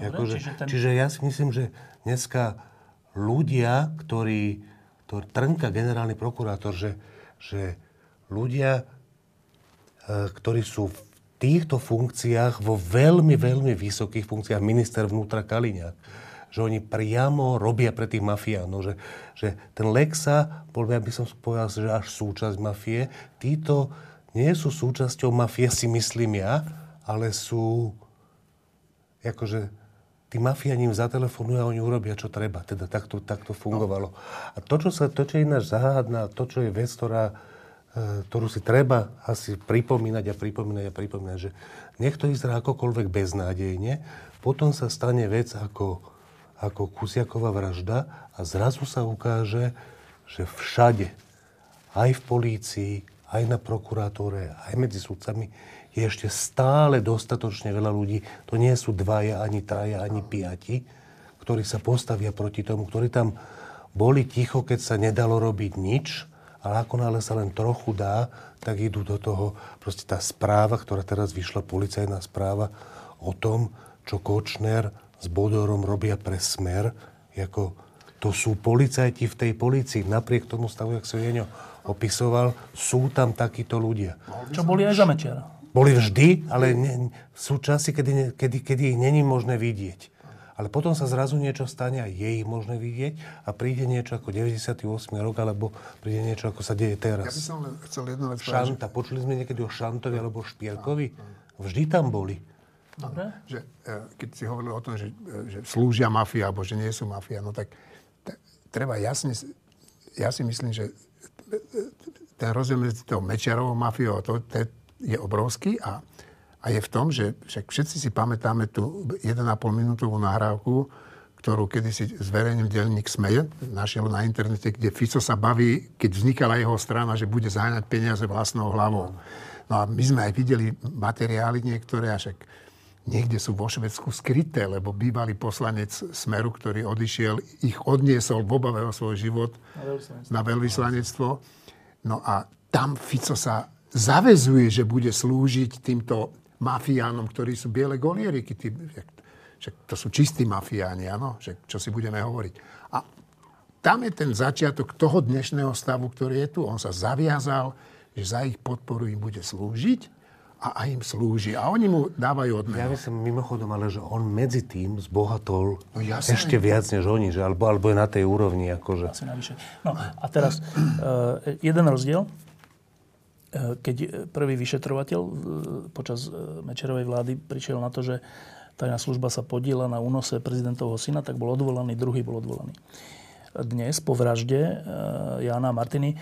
Akože, čiže, ten... čiže ja si myslím, že dneska ľudia, ktorí, ktorí trnka generálny prokurátor, že, že ľudia, e, ktorí sú týchto funkciách, vo veľmi, veľmi vysokých funkciách, minister vnútra Kaliňák, že oni priamo robia pre tých mafiánov, že, že ten Lexa, bol by som povedal, že až súčasť mafie, títo nie sú súčasťou mafie, si myslím ja, ale sú akože tí mafiani im zatelefonujú a oni urobia, čo treba. Teda takto, takto fungovalo. A to, čo, sa, to, čo je ináč záhadná, to, čo je vec, ktorá, ktorú si treba asi pripomínať a pripomínať a pripomínať, že nech to vyzerá akokoľvek beznádejne, potom sa stane vec ako, ako Kusiaková vražda a zrazu sa ukáže, že všade, aj v polícii, aj na prokuratúre, aj medzi sudcami, je ešte stále dostatočne veľa ľudí, to nie sú dvaja, ani traja, ani piati, ktorí sa postavia proti tomu, ktorí tam boli ticho, keď sa nedalo robiť nič, ale ako náhle sa len trochu dá, tak idú do toho. Proste tá správa, ktorá teraz vyšla, policajná správa o tom, čo Kočner s Bodorom robia pre smer, ako to sú policajti v tej policii. Napriek tomu stavu, jak sa Jeňo opisoval, sú tam takíto ľudia. Čo boli aj za Mečiara. Boli vždy, ale ne, sú časy, kedy, kedy, kedy ich není možné vidieť. Ale potom sa zrazu niečo stane a je ich možné vidieť a príde niečo ako 98. rok, alebo príde niečo, ako sa deje teraz. Ja by som len chcel jednu vec Šanta. Že... Počuli sme niekedy o Šantovi alebo Špierkovi? Vždy tam boli. Dobre. Že, e, keď si hovoril o tom, že, e, že slúžia mafia, alebo že nie sú mafia, no tak, tak treba jasne... Ja si myslím, že ten rozdiel medzi tou Mečiarovou mafiou a to, to, je obrovský a, a je v tom, že však všetci si pamätáme tú 1,5 minútovú nahrávku, ktorú kedysi zverejnil denník Smeje, našiel na internete, kde Fico sa baví, keď vznikala jeho strana, že bude zaháňať peniaze vlastnou hlavou. No a my sme aj videli materiály niektoré, a však niekde sú vo Švedsku skryté, lebo bývalý poslanec Smeru, ktorý odišiel, ich odniesol v obave o svoj život na veľvyslanectvo. No a tam Fico sa zavezuje, že bude slúžiť týmto mafiánom, ktorí sú biele golieriky. Tí, však to sú čistí mafiáni, áno? Že, čo si budeme hovoriť. A tam je ten začiatok toho dnešného stavu, ktorý je tu. On sa zaviazal, že za ich podporu im bude slúžiť a aj im slúži. A oni mu dávajú odmenu. Ja myslím mimochodom, ale že on medzi tým zbohatol no, ešte viac než oni, že alebo, alebo je na tej úrovni. Akože. No a teraz uh, jeden rozdiel keď prvý vyšetrovateľ počas Mečerovej vlády prišiel na to, že tajná služba sa podiela na únose prezidentovho syna, tak bol odvolaný, druhý bol odvolaný. Dnes po vražde Jana Martiny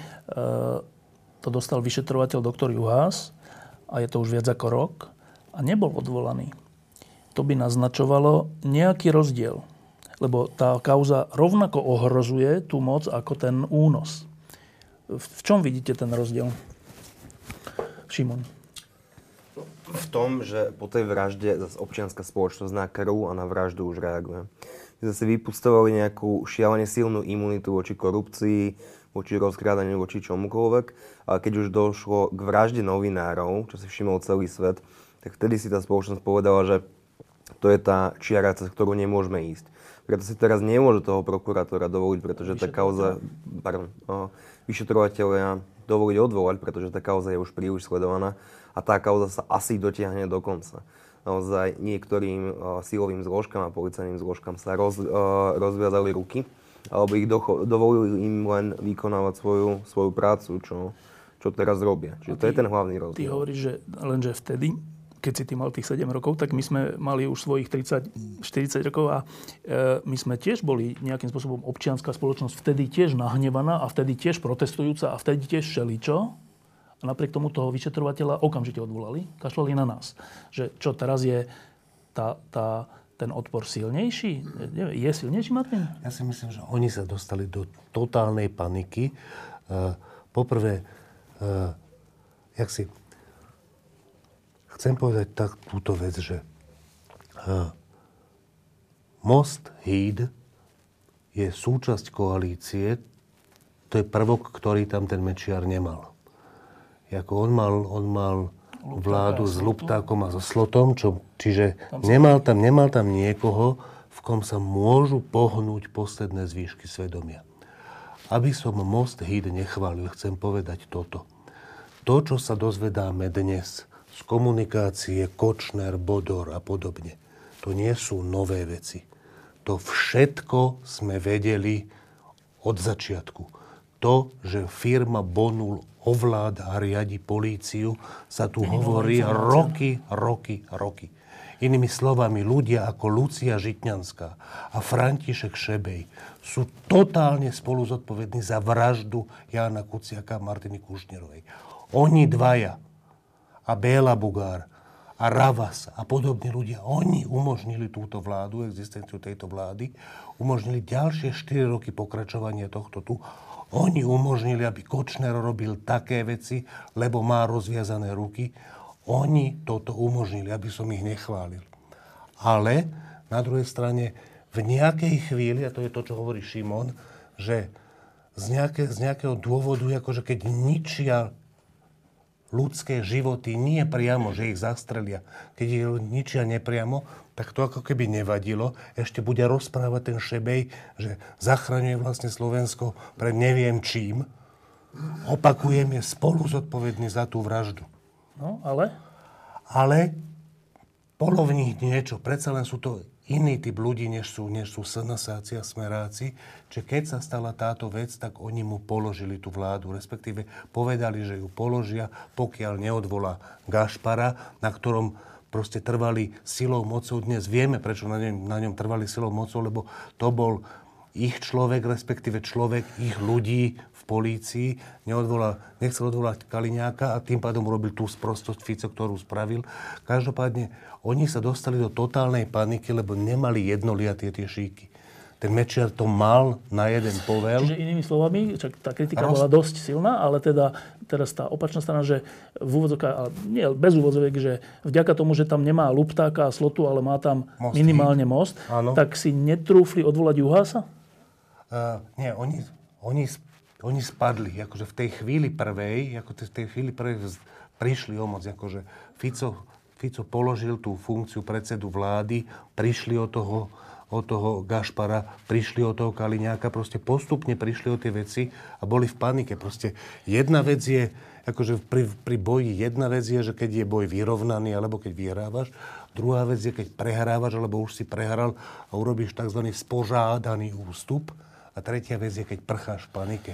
to dostal vyšetrovateľ doktor Juhás a je to už viac ako rok a nebol odvolaný. To by naznačovalo nejaký rozdiel. Lebo tá kauza rovnako ohrozuje tú moc ako ten únos. V čom vidíte ten rozdiel? Šimon. V tom, že po tej vražde zase občianská spoločnosť na krv a na vraždu už reaguje. My zase vypustovali nejakú šialene silnú imunitu voči korupcii, voči rozkrádaniu, voči čomukoľvek. A keď už došlo k vražde novinárov, čo si všimol celý svet, tak vtedy si tá spoločnosť povedala, že to je tá čiara, cez ktorú nemôžeme ísť. Preto si teraz nemôže toho prokurátora dovoliť, pretože tá kauza, pardon, vyšetrovateľia dovoliť odvolať, pretože tá kauza je už príliš sledovaná a tá kauza sa asi dotiahne do konca. Naozaj niektorým uh, silovým zložkám a policajným zložkám sa roz, uh, rozviazali ruky alebo ich docho- dovolili im len vykonávať svoju, svoju prácu, čo, čo teraz robia. Čiže ty, to je ten hlavný rozdiel. Ty hovoríš, že lenže vtedy, keď si ty mal tých 7 rokov, tak my sme mali už svojich 30, 40 rokov a e, my sme tiež boli nejakým spôsobom občianská spoločnosť vtedy tiež nahnevaná a vtedy tiež protestujúca a vtedy tiež všeličo. A napriek tomu toho vyšetrovateľa okamžite odvolali, kašľali na nás. Že čo teraz je tá, tá ten odpor silnejší? Je silnejší, Martin? Ja si myslím, že oni sa dostali do totálnej paniky. Uh, poprvé, uh, jak si... Chcem povedať tak túto vec, že uh, Most Híd je súčasť koalície, to je prvok, ktorý tam ten Mečiar nemal. Jako on mal, on mal vládu s Luptákom a so Slotom, čo, čiže nemal tam, nemal tam niekoho, v kom sa môžu pohnúť posledné zvýšky svedomia. Aby som Most Híd nechválil, chcem povedať toto. To, čo sa dozvedáme dnes z komunikácie Kočner, Bodor a podobne, to nie sú nové veci. To všetko sme vedeli od začiatku. To, že firma Bonul ovláda a riadi políciu, sa tu hovorí roky, roky, roky. Inými slovami, ľudia ako Lucia Žitňanská a František Šebej sú totálne spolu zodpovední za vraždu Jána Kuciaka a Martiny Kušnerovej. Oni dvaja a Béla Bugár a Ravas a podobní ľudia, oni umožnili túto vládu, existenciu tejto vlády, umožnili ďalšie 4 roky pokračovania tohto tu oni umožnili, aby Kočner robil také veci, lebo má rozviazané ruky. Oni toto umožnili, aby som ich nechválil. Ale na druhej strane v nejakej chvíli, a to je to, čo hovorí Šimon, že z, nejaké, z nejakého dôvodu, akože keď ničia ľudské životy, nie priamo, že ich zastrelia, keď ich ničia nepriamo, tak to ako keby nevadilo. Ešte bude rozprávať ten Šebej, že zachraňuje vlastne Slovensko pred neviem čím. Opakujem, je spolu zodpovedný za tú vraždu. No, ale? Ale polovní niečo. Predsa len sú to iný typ ľudí, než sú, než sú SNSáci a Smeráci. Čiže keď sa stala táto vec, tak oni mu položili tú vládu, respektíve povedali, že ju položia, pokiaľ neodvolá Gašpara, na ktorom proste trvali silou mocou. Dnes vieme, prečo na ňom, na ňom trvali silou mocou, lebo to bol ich človek, respektíve človek ich ľudí polícii, neodvolal, nechcel odvolať Kaliňáka a tým pádom urobil tú sprostosť Fico, ktorú spravil. Každopádne, oni sa dostali do totálnej paniky, lebo nemali jednoliatie tie šíky ten Mečiar to mal na jeden povel. Čiže inými slovami, čak tá kritika Roz... bola dosť silná, ale teda teraz tá opačná strana, že v úvodzovkách, nie bez úvodzoviek, že vďaka tomu, že tam nemá Luptáka a Slotu, ale má tam most, minimálne most, Áno. tak si netrúfli odvolať Juhása? Uh, nie, oni, oni, oni spadli. Akože v tej chvíli prvej, ako v tej chvíli prvej prišli o moc. Akože Fico, Fico položil tú funkciu predsedu vlády, prišli o toho od toho Gašpara, prišli od toho Kaliňáka, proste postupne prišli o tie veci a boli v panike. Proste jedna vec je, akože pri, pri boji jedna vec je, že keď je boj vyrovnaný alebo keď vyhrávaš, druhá vec je, keď prehrávaš alebo už si prehral a urobíš tzv. spožádaný ústup a tretia vec je, keď prcháš v panike.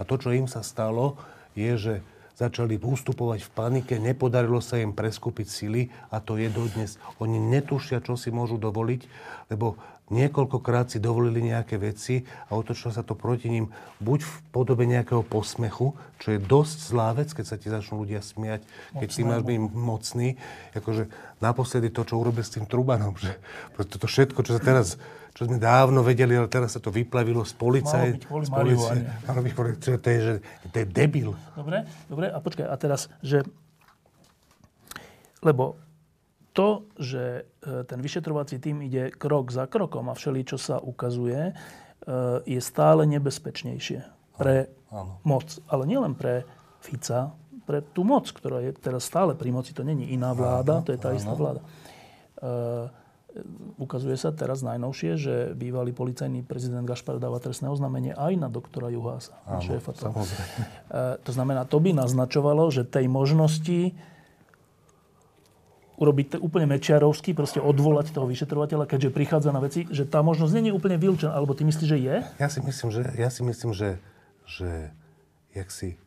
A to, čo im sa stalo, je, že začali ustupovať v panike, nepodarilo sa im preskúpiť sily a to je dodnes. Oni netušia, čo si môžu dovoliť, lebo niekoľkokrát si dovolili nejaké veci a otočilo sa to proti ním buď v podobe nejakého posmechu, čo je dosť zlá vec, keď sa ti začnú ľudia smiať, keď ty máš byť mocný. Akože naposledy to, čo urobil s tým Trubanom, že to všetko, čo sa teraz čo sme dávno vedeli, ale teraz sa to vyplavilo z policaj. Malo byť kvôli Malo byť kvôli, to je, že, to je debil. Dobre, dobre, a počkaj, a teraz, že... Lebo to, že e, ten vyšetrovací tým ide krok za krokom a všeli, čo sa ukazuje, e, je stále nebezpečnejšie pre Áno. moc. Ale nielen pre Fica, pre tú moc, ktorá je teraz stále pri moci. To není iná vláda, to je tá istá vláda. E, ukazuje sa teraz najnovšie, že bývalý policajný prezident Gašpar dáva trestné oznámenie aj na doktora Juhása, na šéfa. To. to znamená, to by naznačovalo, že tej možnosti urobiť to úplne mečiarovský, proste odvolať toho vyšetrovateľa, keďže prichádza na veci, že tá možnosť nie je úplne vylúčená. Alebo ty myslíš, že je? Ja si myslím, že, ja si myslím, že, že jak si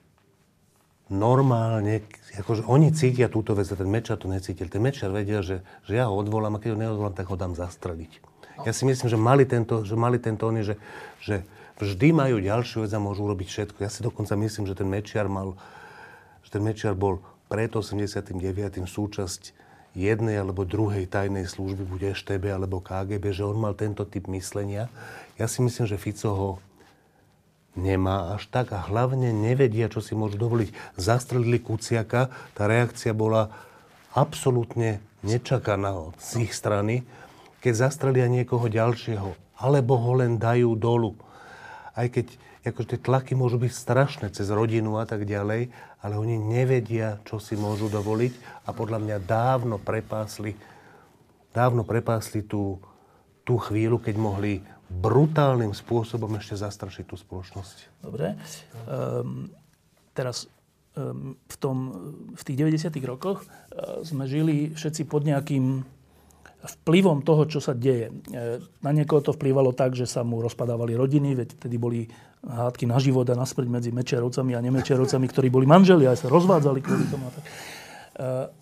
normálne, akože oni cítia túto vec a ten Mečar to necítil. Ten Mečar vedel, že, že ja ho odvolám a keď ho neodvolám, tak ho dám zastreliť. Ja si myslím, že mali tento, že mali tento oni, že, že vždy majú ďalšiu vec a môžu urobiť všetko. Ja si dokonca myslím, že ten Mečiar mal, že ten Mečiar bol pred 89. súčasť jednej alebo druhej tajnej služby, buď ŠTB alebo KGB, že on mal tento typ myslenia. Ja si myslím, že Fico ho nemá až tak a hlavne nevedia, čo si môžu dovoliť. Zastrelili Kuciaka, tá reakcia bola absolútne nečakaná z ich strany, keď zastrelia niekoho ďalšieho, alebo ho len dajú dolu. Aj keď akože tie tlaky môžu byť strašné cez rodinu a tak ďalej, ale oni nevedia, čo si môžu dovoliť a podľa mňa dávno prepásli, dávno prepásli tú, tú chvíľu, keď mohli brutálnym spôsobom ešte zastrašiť tú spoločnosť. Dobre. Um, teraz um, v, tom, v tých 90. rokoch uh, sme žili všetci pod nejakým vplyvom toho, čo sa deje. E, na niekoho to vplyvalo tak, že sa mu rozpadávali rodiny, veď tedy boli hádky na život a na smrť medzi Mečerovcami a Nemečerovcami, ktorí boli manželi a sa rozvádzali kvôli tomu. E,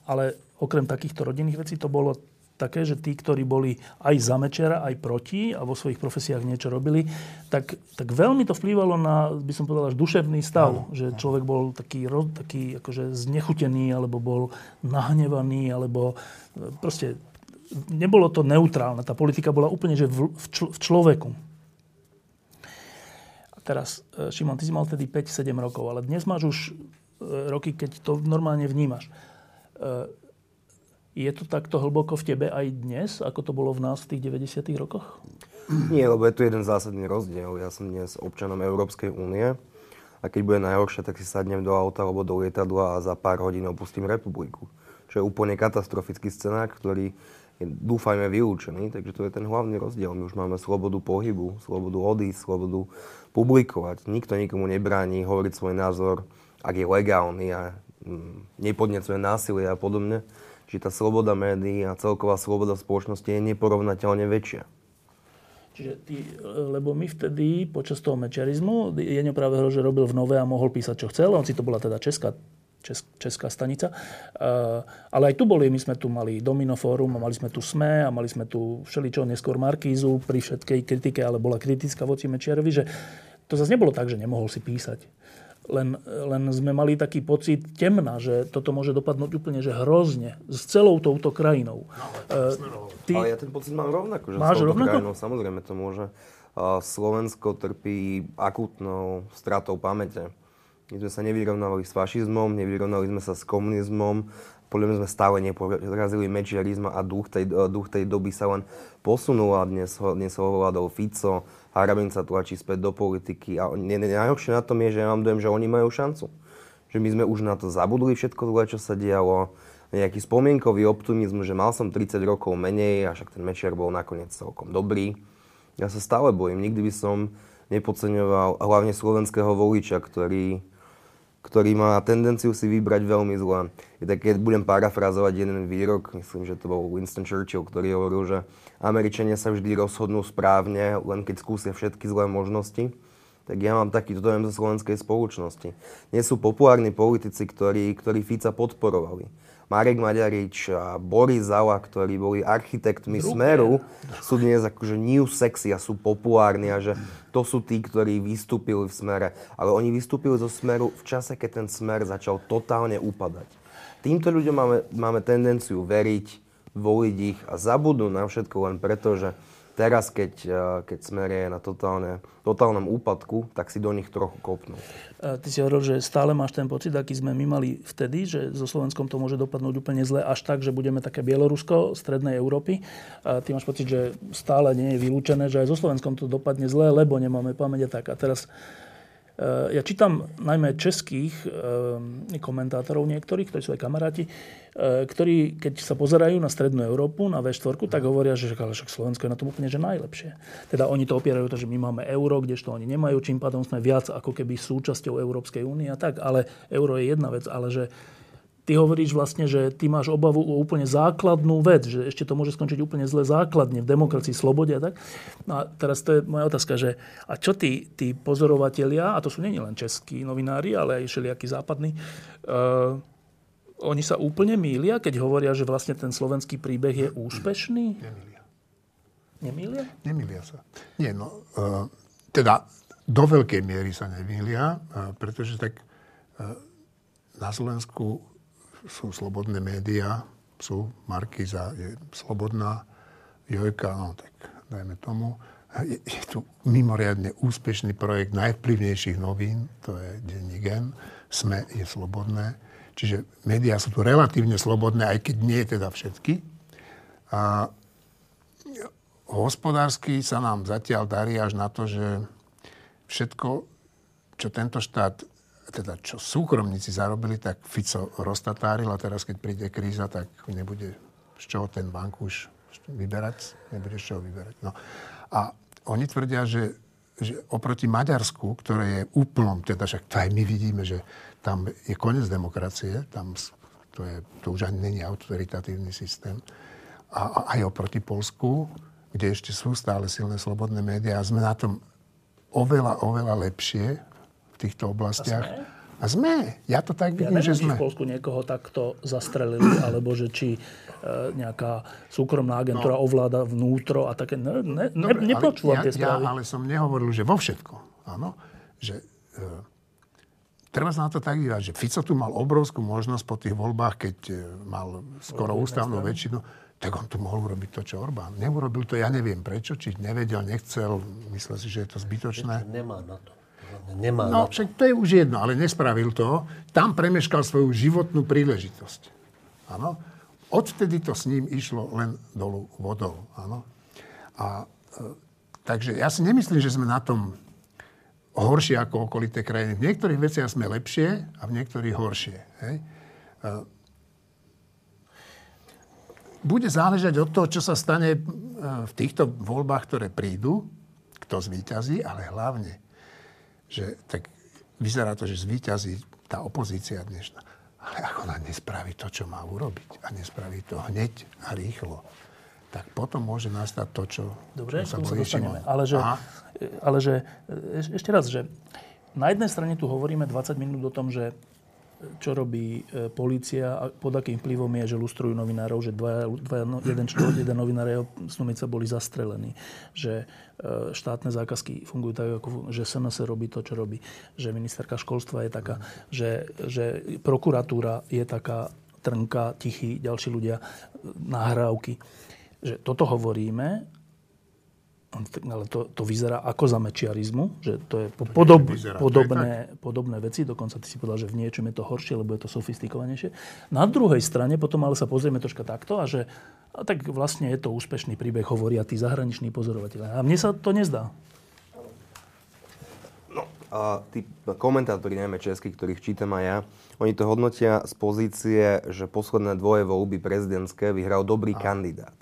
ale okrem takýchto rodinných vecí to bolo také, že tí, ktorí boli aj za Mečera, aj proti a vo svojich profesiách niečo robili, tak, tak veľmi to vplývalo na, by som povedal, až duševný stav. No. Že človek bol taký, taký akože znechutený, alebo bol nahnevaný, alebo e, proste nebolo to neutrálne. Tá politika bola úplne že v, v, čl, v človeku. A teraz, e, Šimon, ty si mal tedy 5-7 rokov, ale dnes máš už e, roky, keď to normálne vnímaš. Je to takto hlboko v tebe aj dnes, ako to bolo v nás v tých 90. rokoch? Nie, lebo je tu jeden zásadný rozdiel. Ja som dnes občanom Európskej únie a keď bude najhoršie, tak si sadnem do auta alebo do lietadla a za pár hodín opustím republiku. Čo je úplne katastrofický scenár, ktorý je, dúfajme, vylúčený. Takže to je ten hlavný rozdiel. My už máme slobodu pohybu, slobodu odísť, slobodu publikovať. Nikto nikomu nebráni hovoriť svoj názor, ak je legálny a mm, nepodnecuje násilie a podobne že tá sloboda médií a celková sloboda spoločnosti je neporovnateľne väčšia. Čiže ty, lebo my vtedy počas toho mečerizmu, Jeňo práve že robil v Nové a mohol písať, čo chcel, on si to bola teda česká, čes, česká stanica. Uh, ale aj tu boli, my sme tu mali Domino Fórum, a mali sme tu SME a mali sme tu všeličo, neskôr Markízu pri všetkej kritike, ale bola kritická voči Mečiarovi, že to zase nebolo tak, že nemohol si písať. Len, len sme mali taký pocit temna, že toto môže dopadnúť úplne že hrozne s celou touto krajinou. No, ty... Ale ja ten pocit mám rovnako, že Máš s touto rovnako? krajinou samozrejme to môže. Slovensko trpí akútnou stratou pamäte. My sme sa nevyrovnávali s fašizmom, nevyrovnali sme sa s komunizmom, podľa mňa sme stále neporazili mečiarizma a duch tej, duch tej doby sa len posunul a dnes, dnes ho ovládol Fico, Harabin sa tlačí späť do politiky a najhoršie na tom je, že ja mám dojem, že oni majú šancu. Že my sme už na to zabudli všetko zle, čo sa dialo. Nejaký spomienkový optimizmus, že mal som 30 rokov menej a však ten Mečiar bol nakoniec celkom dobrý. Ja sa stále bojím. Nikdy by som nepodceňoval hlavne slovenského voliča, ktorý ktorý má tendenciu si vybrať veľmi zle. Je tak, keď budem parafrazovať jeden výrok, myslím, že to bol Winston Churchill, ktorý hovoril, že Američania sa vždy rozhodnú správne, len keď skúsia všetky zlé možnosti. tak ja mám takýto dojem zo slovenskej spoločnosti. Nie sú populárni politici, ktorí, ktorí Fica podporovali. Marek Maďarič a Boris Zala, ktorí boli architektmi Druhé. Smeru, sú dnes akože new sexy a sú populárni a že to sú tí, ktorí vystúpili v Smere. Ale oni vystúpili zo Smeru v čase, keď ten Smer začal totálne upadať. Týmto ľuďom máme, máme tendenciu veriť, voliť ich a zabudnú na všetko len preto, že teraz, keď, eh, keď smer je na totálne, totálnom úpadku, tak si do nich trochu kopnú. Ty si hovoril, že stále máš ten pocit, aký sme my mali vtedy, že so Slovenskom to môže dopadnúť úplne zle, až tak, že budeme také Bielorusko strednej Európy. A ty máš pocit, že stále nie je vylúčené, že aj so Slovenskom to dopadne zle, lebo nemáme pamäť a tak. A teraz Eh, ja čítam najmä českých eh, komentátorov niektorých, ktorí sú aj kamaráti, eh, ktorí, keď sa pozerajú na Strednú Európu, na V4, tak hovoria, že však Slovensko je na tom úplne že najlepšie. Teda oni to opierajú to, že my máme euro, kdežto oni nemajú, čím pádom sme viac ako keby súčasťou Európskej únie a tak. Ale euro je jedna vec, ale že ty hovoríš vlastne, že ty máš obavu o úplne základnú vec, že ešte to môže skončiť úplne zle základne v demokracii, slobode a tak. No a teraz to je moja otázka, že a čo tí, tí pozorovatelia, a to sú nie len českí novinári, ale aj všelijakí západní, uh, oni sa úplne mýlia, keď hovoria, že vlastne ten slovenský príbeh je úspešný? Nemýlia. Nemýlia? Nemýlia sa. Nie, no, uh, teda do veľkej miery sa nemýlia, uh, pretože tak uh, na Slovensku sú slobodné médiá, sú, Markiza je slobodná, Jojka, no tak dajme tomu. Je, je tu mimoriadne úspešný projekt najvplyvnejších novín, to je denní gen. SME je slobodné. Čiže médiá sú tu relatívne slobodné, aj keď nie teda všetky. A hospodársky sa nám zatiaľ darí až na to, že všetko, čo tento štát teda čo súkromníci zarobili, tak Fico roztatáril a teraz, keď príde kríza, tak nebude z čoho ten bank už vyberať, nebude z čoho vyberať. No. A oni tvrdia, že, že oproti Maďarsku, ktoré je úplnom, teda však to aj my vidíme, že tam je koniec demokracie, tam to, je, to už ani není autoritatívny systém. A, a aj oproti Polsku, kde ešte sú stále silné slobodné médiá a sme na tom oveľa, oveľa lepšie týchto oblastiach. A sme. Ja to tak vidím, ja neviem, že sme. v Polsku niekoho takto zastrelili, alebo že či e, nejaká súkromná agentúra no. ovláda vnútro a také. Ne, ne, Dobre, ne, nepočúvam ja, tie správy. Ja ale som nehovoril, že vo všetko. Áno. Že, e, treba sa na to tak dívať, že Fico tu mal obrovskú možnosť po tých voľbách, keď e, mal skoro ústavnú väčšinu, tak on tu mohol urobiť to, čo Orbán. Neurobil to, ja neviem prečo, či nevedel, nechcel, myslel si, že je to zbytočné. Nemá na to. Nemá no, však to je už jedno, ale nespravil to. Tam premeškal svoju životnú príležitosť. Áno. Odvtedy to s ním išlo len dolu vodou. Áno. A, e, takže ja si nemyslím, že sme na tom horšie ako okolité krajiny. V niektorých veciach sme lepšie a v niektorých horšie. Hej? E, bude záležať od toho, čo sa stane e, v týchto voľbách, ktoré prídu, kto zvíťazí, ale hlavne že tak vyzerá to, že zvýťazí tá opozícia dnešná. Ale ako ona nespraví to, čo má urobiť a nespraví to hneď a rýchlo, tak potom môže nastať to, čo Dobre, sa bojí Ale že, ale že, ešte raz, že na jednej strane tu hovoríme 20 minút o tom, že čo robí e, policia a pod akým vplyvom je, že lustrujú novinárov, že dva, dva, no, jeden človek, jeden novinár a jeho snumica boli zastrelení. Že e, štátne zákazky fungujú tak, ako, že SNS robí to, čo robí. Že ministerka školstva je taká, že, že prokuratúra je taká trnka, tichý, ďalší ľudia, nahrávky. Že toto hovoríme ale to, to vyzerá ako za mečiarizmu, že to je podob, vyzerá, podobné, to je podobné veci, dokonca ty si povedal, že v niečom je to horšie, lebo je to sofistikovanejšie. Na druhej strane potom ale sa pozrieme troška takto a že a tak vlastne je to úspešný príbeh, hovoria tí zahraniční pozorovateľe. A mne sa to nezdá. No, a tí komentátori, najmä českí, ktorých čítam aj ja, oni to hodnotia z pozície, že posledné dvoje voľby prezidentské vyhral dobrý a. kandidát.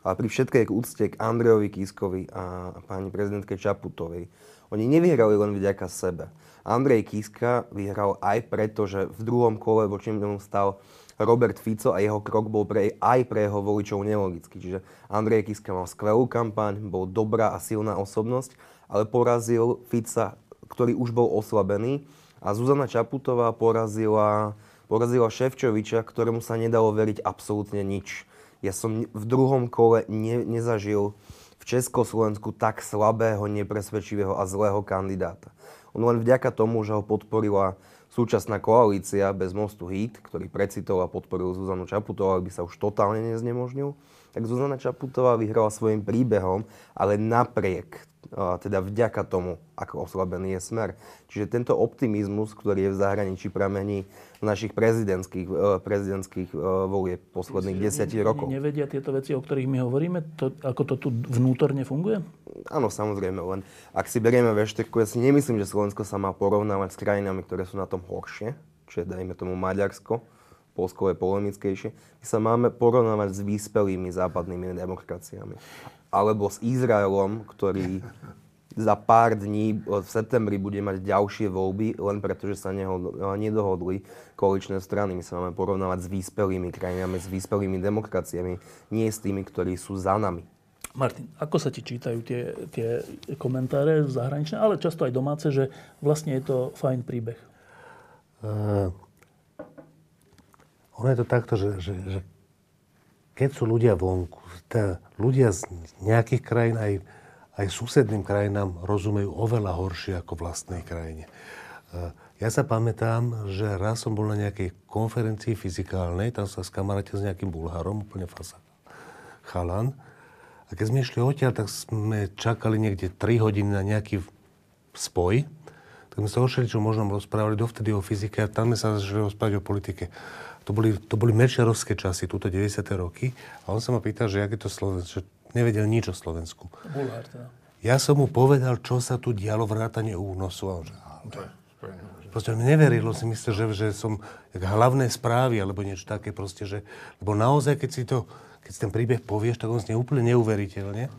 Ale pri všetkej úcte k Andrejovi Kiskovi a pani prezidentke Čaputovej, oni nevyhrali len vďaka sebe. Andrej Kiska vyhral aj preto, že v druhom kole voči nemu stal Robert Fico a jeho krok bol pre, aj pre jeho voličov nelogický. Čiže Andrej Kiska mal skvelú kampaň, bol dobrá a silná osobnosť, ale porazil Fica ktorý už bol oslabený a Zuzana Čaputová porazila, porazila Ševčoviča, ktorému sa nedalo veriť absolútne nič. Ja som v druhom kole ne, nezažil v Československu tak slabého, nepresvedčivého a zlého kandidáta. On len vďaka tomu, že ho podporila súčasná koalícia bez mostu HIT, ktorý precitol a podporil Zuzanu Čaputovú, aby sa už totálne neznemožnil, tak Zuzana Čaputová vyhrala svojim príbehom, ale napriek teda vďaka tomu, ako oslabený je smer. Čiže tento optimizmus, ktorý je v zahraničí pramení našich prezidentských, e, prezidentských e, volieb posledných desiatich rokov. Nevedia tieto veci, o ktorých my hovoríme? To, ako to tu vnútorne funguje? Áno, samozrejme, len ak si berieme vešteku, ja si nemyslím, že Slovensko sa má porovnávať s krajinami, ktoré sú na tom horšie, čiže dajme tomu Maďarsko, Polsko je polemickejšie. My sa máme porovnávať s vyspelými západnými demokraciami alebo s Izraelom, ktorý za pár dní v septembri bude mať ďalšie voľby, len preto, že sa nedohodli koaličné strany. My sa máme porovnávať s vyspelými krajinami, s vyspelými demokraciami, nie s tými, ktorí sú za nami. Martin, ako sa ti čítajú tie, tie komentáre zahraničné, ale často aj domáce, že vlastne je to fajn príbeh? Uh, ono je to takto, že, že, že keď sú ľudia vonku, tá, ľudia z nejakých krajín aj, aj susedným krajinám rozumejú oveľa horšie ako vlastnej krajine. Ja sa pamätám, že raz som bol na nejakej konferencii fyzikálnej, tam sa skamaráte s nejakým Bulharom, úplne fasa chalan. A keď sme išli odtiaľ, tak sme čakali niekde 3 hodiny na nejaký spoj. Tak sme sa ošeli, čo možno rozprávali dovtedy o fyzike a tam sme sa začali rozprávať o politike. To boli, to boli mečiarovské časy, túto 90. roky. A on sa ma pýtal, že jak to Slovensko, nevedel nič o Slovensku. Bulhár teda. Ja som mu povedal, čo sa tu dialo vrátane únosu. A on že, Proste mi neverilo, si myslel, že, že som jak hlavné správy, alebo niečo také proste, že... Lebo naozaj, keď si to, keď si ten príbeh povieš, tak on znie úplne neuveriteľne.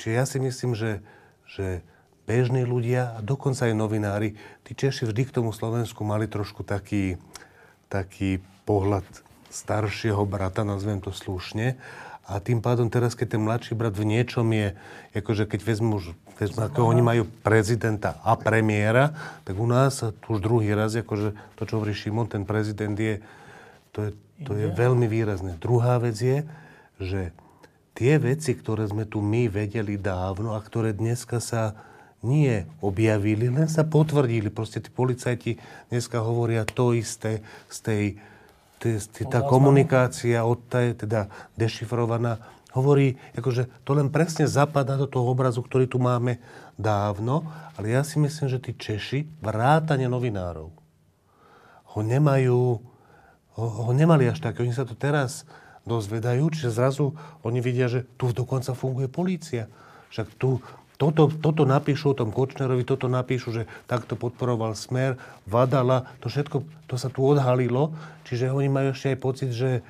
Čiže ja si myslím, že, že bežní ľudia, a dokonca aj novinári, tí Češi vždy k tomu Slovensku mali trošku taký, taký pohľad staršieho brata, nazvem to slušne. A tým pádom teraz, keď ten mladší brat v niečom je, akože keď vezmu, vezmu ako oni majú prezidenta a premiéra, tak u nás už druhý raz, akože to, čo hovorí Šimon, ten prezident je, to je, to je veľmi výrazné. Druhá vec je, že tie veci, ktoré sme tu my vedeli dávno a ktoré dneska sa nie objavili, len sa potvrdili. Proste tí policajti dneska hovoria to isté z tej, tej, tej tá komunikácia od teda dešifrovaná, hovorí, akože to len presne zapadá do toho obrazu, ktorý tu máme dávno, ale ja si myslím, že tí Češi, vrátane novinárov, ho nemajú, ho, ho nemali až tak. Oni sa to teraz dozvedajú, čiže zrazu oni vidia, že tu dokonca funguje polícia. Však tu toto, toto napíšu o tom Kočnerovi, toto napíšu, že takto podporoval Smer, Vadala, to všetko, to sa tu odhalilo, čiže oni majú ešte aj pocit, že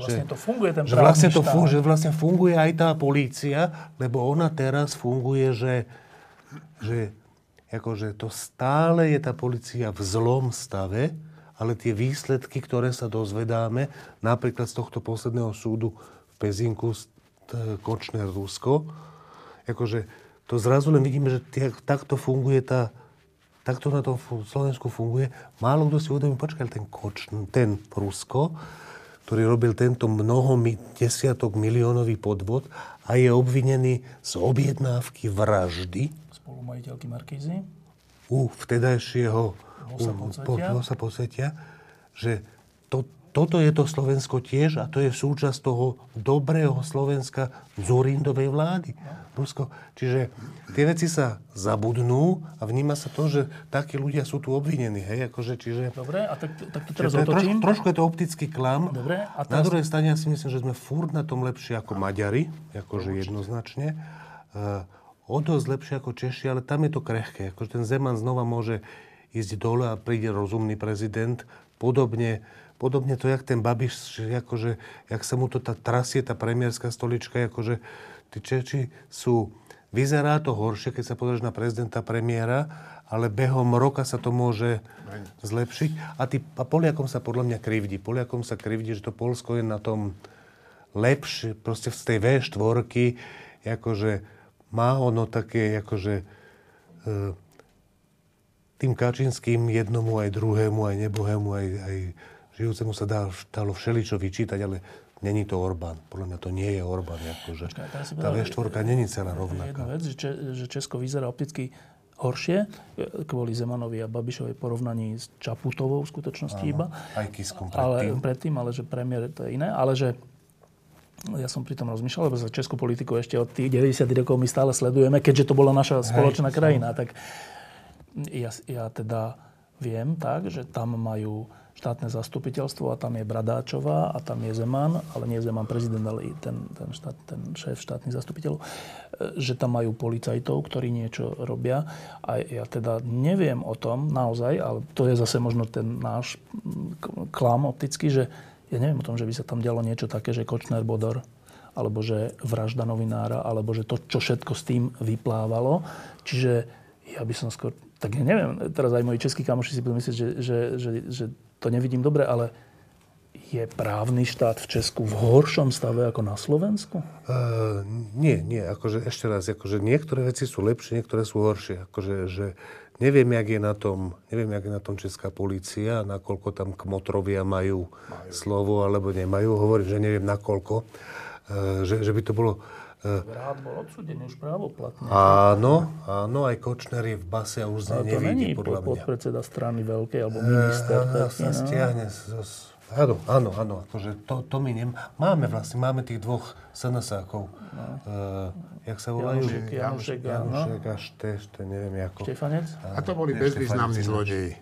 Vlastne to funguje ten že vlastne, to funguje, že vlastne funguje aj tá polícia, lebo ona teraz funguje, že, že akože to stále je tá policia v zlom stave, ale tie výsledky, ktoré sa dozvedáme, napríklad z tohto posledného súdu v Pezinku, Kočner Rusko, akože to zrazu len vidíme, že takto funguje tá, takto na tom Slovensku funguje. Málo kto si uvedomí, počkaj, ten Koč, ten Rusko, ktorý robil tento mnoho desiatok miliónový podvod a je obvinený z objednávky vraždy. Spolumajiteľky Markízy. U vtedajšieho sa podsvetia, že toto je to Slovensko tiež a to je súčasť toho dobrého Slovenska Zurindovej vlády. Rusko. Čiže tie veci sa zabudnú a vníma sa to, že takí ľudia sú tu obvinení. Hej? Akože, čiže, Dobre, a tak, tak to teraz otočím. Troš, trošku je to optický klam. Dobre, a teraz... Na druhej strane ja si myslím, že sme furt na tom lepšie ako Maďari, akože jednoznačne. Uh, o dosť lepšie ako Češi, ale tam je to krehké. Akože ten Zeman znova môže ísť dole a príde rozumný prezident. Podobne Podobne to, jak ten Babiš, že akože, jak sa mu to tá trasie, tá premiérska stolička, akože tí Čeči sú... Vyzerá to horšie, keď sa pozrieš na prezidenta premiéra, ale behom roka sa to môže zlepšiť. A, tý, a Poliakom sa podľa mňa krivdí. Poliakom sa krivdí, že to Polsko je na tom lepšie, proste z tej V4, akože má ono také, akože, e, tým Kačinským jednomu, aj druhému, aj nebohému, aj, aj žijúcemu sa dá, dalo všeličo vyčítať, ale není to Orbán. Podľa mňa to nie je Orbán. Akože. Tá V4 není celá rovnaká. Jedna vec, že, že Česko vyzerá opticky horšie kvôli Zemanovi a Babišovej porovnaní s Čaputovou v skutočnosti Áno, iba. Aj Kiskom predtým. Ale, predtým, ale že premiér to je iné. Ale že ja som pri tom rozmýšľal, lebo za českú politiku ešte od tých 90 rokov my stále sledujeme, keďže to bola naša spoločná Hej, krajina. Tak ja, ja teda viem tak, že tam majú štátne zastupiteľstvo a tam je Bradáčová a tam je Zeman, ale nie Zeman prezident, ale ten, ten, štát, ten šéf štátnych zastupiteľov, e, že tam majú policajtov, ktorí niečo robia. A ja teda neviem o tom naozaj, ale to je zase možno ten náš klam optický, že ja neviem o tom, že by sa tam dialo niečo také, že Kočner Bodor, alebo že vražda novinára, alebo že to, čo všetko s tým vyplávalo. Čiže ja by som skôr, tak ja neviem, teraz aj moji českí kamoši si budú myslieť, že, že, že, že to nevidím dobre, ale je právny štát v Česku v horšom stave ako na Slovensku? Uh, nie, nie. Akože, ešte raz, akože niektoré veci sú lepšie, niektoré sú horšie. Akože, že neviem, jak je na tom, neviem, jak je na tom česká policia, nakoľko tam kmotrovia majú, majú. slovo alebo nemajú. Hovorím, že neviem nakoľko. Uh, že, že by to bolo Vrát bol odsudený už právoplatne. Áno, áno, aj Kočner je v base a už z nevidí, není podľa mňa. podpredseda strany veľkej, alebo minister. Uh, sa stiahne z, z, Áno, áno, áno. Akože to, to my nem... Máme vlastne, máme tých dvoch SNS-ákov. No. Uh, jak sa volajú? Janušek, Janušek, Janušek a Šteš, to neviem ako. Štefanec? A to boli bezvýznamní zlodeji.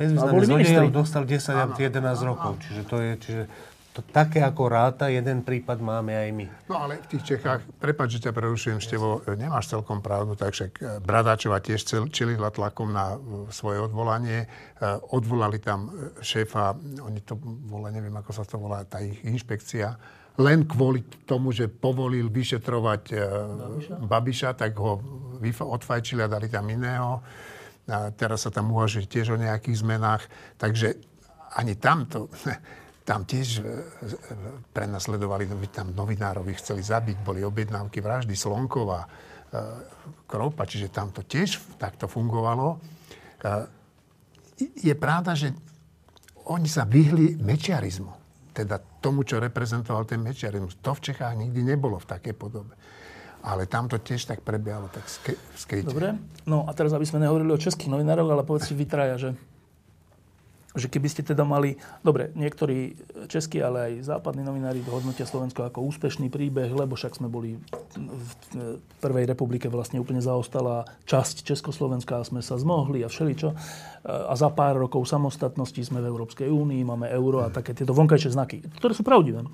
Bezvýznamní zlodeji dostal 10 a 11 rokov. Čiže to je, čiže to také ako ráta, jeden prípad máme aj my. No ale v tých Čechách, prepáč, že ťa prerušujem, Števo, nemáš celkom pravdu, takže eh, Bradáčova tiež čelila tlakom na eh, svoje odvolanie. Odvolali tam šéfa, oni to volá, neviem ako sa to volá, tá ich inšpekcia, len kvôli tomu, že povolil vyšetrovať Babiša, Babiša tak ho odfajčili a dali tam iného. A teraz sa tam uvažuje tiež o nejakých zmenách. Takže ani tamto tam tiež e, e, prenasledovali, tam novinárovi chceli zabiť, boli objednávky vraždy Slonkova, e, Kropa, čiže tam to tiež takto fungovalo. Je pravda, že oni sa vyhli mečiarizmu, teda tomu, čo reprezentoval ten mečiarizmus. To v Čechách nikdy nebolo v takej podobe. Ale tam to tiež tak prebiehalo, tak skryte. Dobre, no a teraz, aby sme nehovorili o českých novinároch, ale povedzte vy traja, že že keby ste teda mali, dobre, niektorí českí, ale aj západní novinári hodnotia Slovensko ako úspešný príbeh, lebo však sme boli v Prvej republike vlastne úplne zaostala časť Československa a sme sa zmohli a všeličo. A za pár rokov samostatnosti sme v Európskej únii, máme euro a také tieto vonkajšie znaky, ktoré sú pravdivé.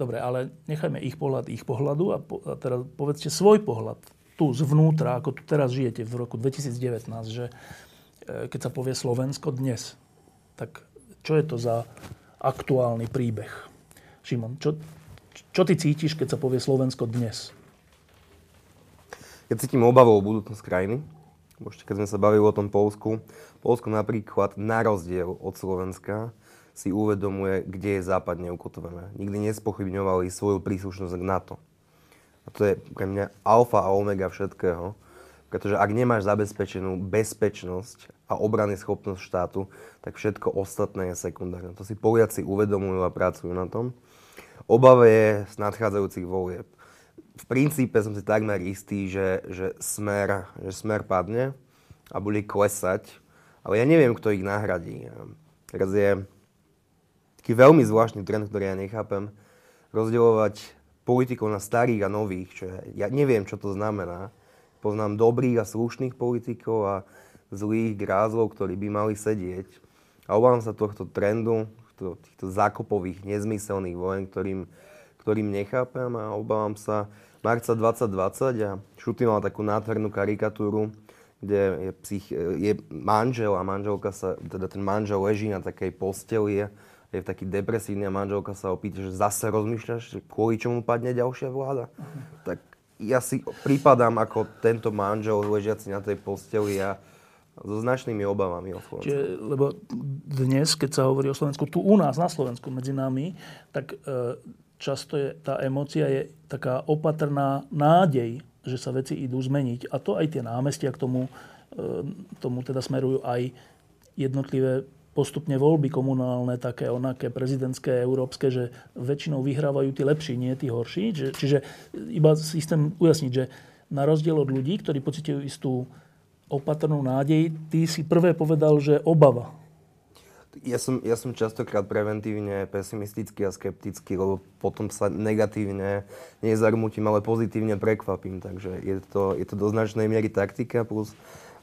Dobre, ale nechajme ich pohľad ich pohľadu a, po, a teraz povedzte svoj pohľad tu zvnútra, ako tu teraz žijete v roku 2019, že E, keď sa povie Slovensko dnes, tak čo je to za aktuálny príbeh? Šimon, čo, čo ty cítiš, keď sa povie Slovensko dnes? Ja cítim obavu o budúcnosť krajiny. Ešte keď sme sa bavili o tom Polsku. Polsko napríklad na rozdiel od Slovenska si uvedomuje, kde je západne ukotvené. Nikdy nespochybňovali svoju príslušnosť k NATO. A to je pre mňa alfa a omega všetkého. Pretože ak nemáš zabezpečenú bezpečnosť a obrany schopnosť štátu, tak všetko ostatné je sekundárne. To si Poliaci uvedomujú a pracujú na tom. Obava je z nadchádzajúcich volieb. V princípe som si takmer istý, že, že, smer, že smer padne a bude klesať, ale ja neviem, kto ich nahradí. Teraz je taký veľmi zvláštny trend, ktorý ja nechápem, rozdielovať politikov na starých a nových, čo ja neviem, čo to znamená Poznám dobrých a slušných politikov a zlých grázlov, ktorí by mali sedieť. A obávam sa tohto trendu, týchto zákopových, nezmyselných vojen, ktorým, ktorým nechápem a obávam sa marca 2020 a Šuty mal takú nádhernú karikatúru, kde je, psych, je manžel a manželka sa, teda ten manžel leží na takej posteli, je v taký depresívny a manželka sa opýta, že zase rozmýšľaš, že kvôli čomu padne ďalšia vláda. Uh-huh. Tak ja si prípadám ako tento manžel ležiaci na tej posteli a so značnými obavami o Slovensku. Čiže, lebo dnes, keď sa hovorí o Slovensku, tu u nás na Slovensku medzi nami, tak e, často je, tá emócia je taká opatrná nádej, že sa veci idú zmeniť. A to aj tie námestia k tomu tomu teda smerujú aj jednotlivé postupne voľby komunálne, také onaké prezidentské, európske, že väčšinou vyhrávajú tí lepší, nie tí horší. Čiže, čiže iba si chcem ujasniť, že na rozdiel od ľudí, ktorí pocitujú istú opatrnú nádej, ty si prvé povedal, že obava. Ja som, ja som častokrát preventívne pesimistický a skeptický, lebo potom sa negatívne nezarmutím, ale pozitívne prekvapím. Takže je to, je to do značnej miery taktika plus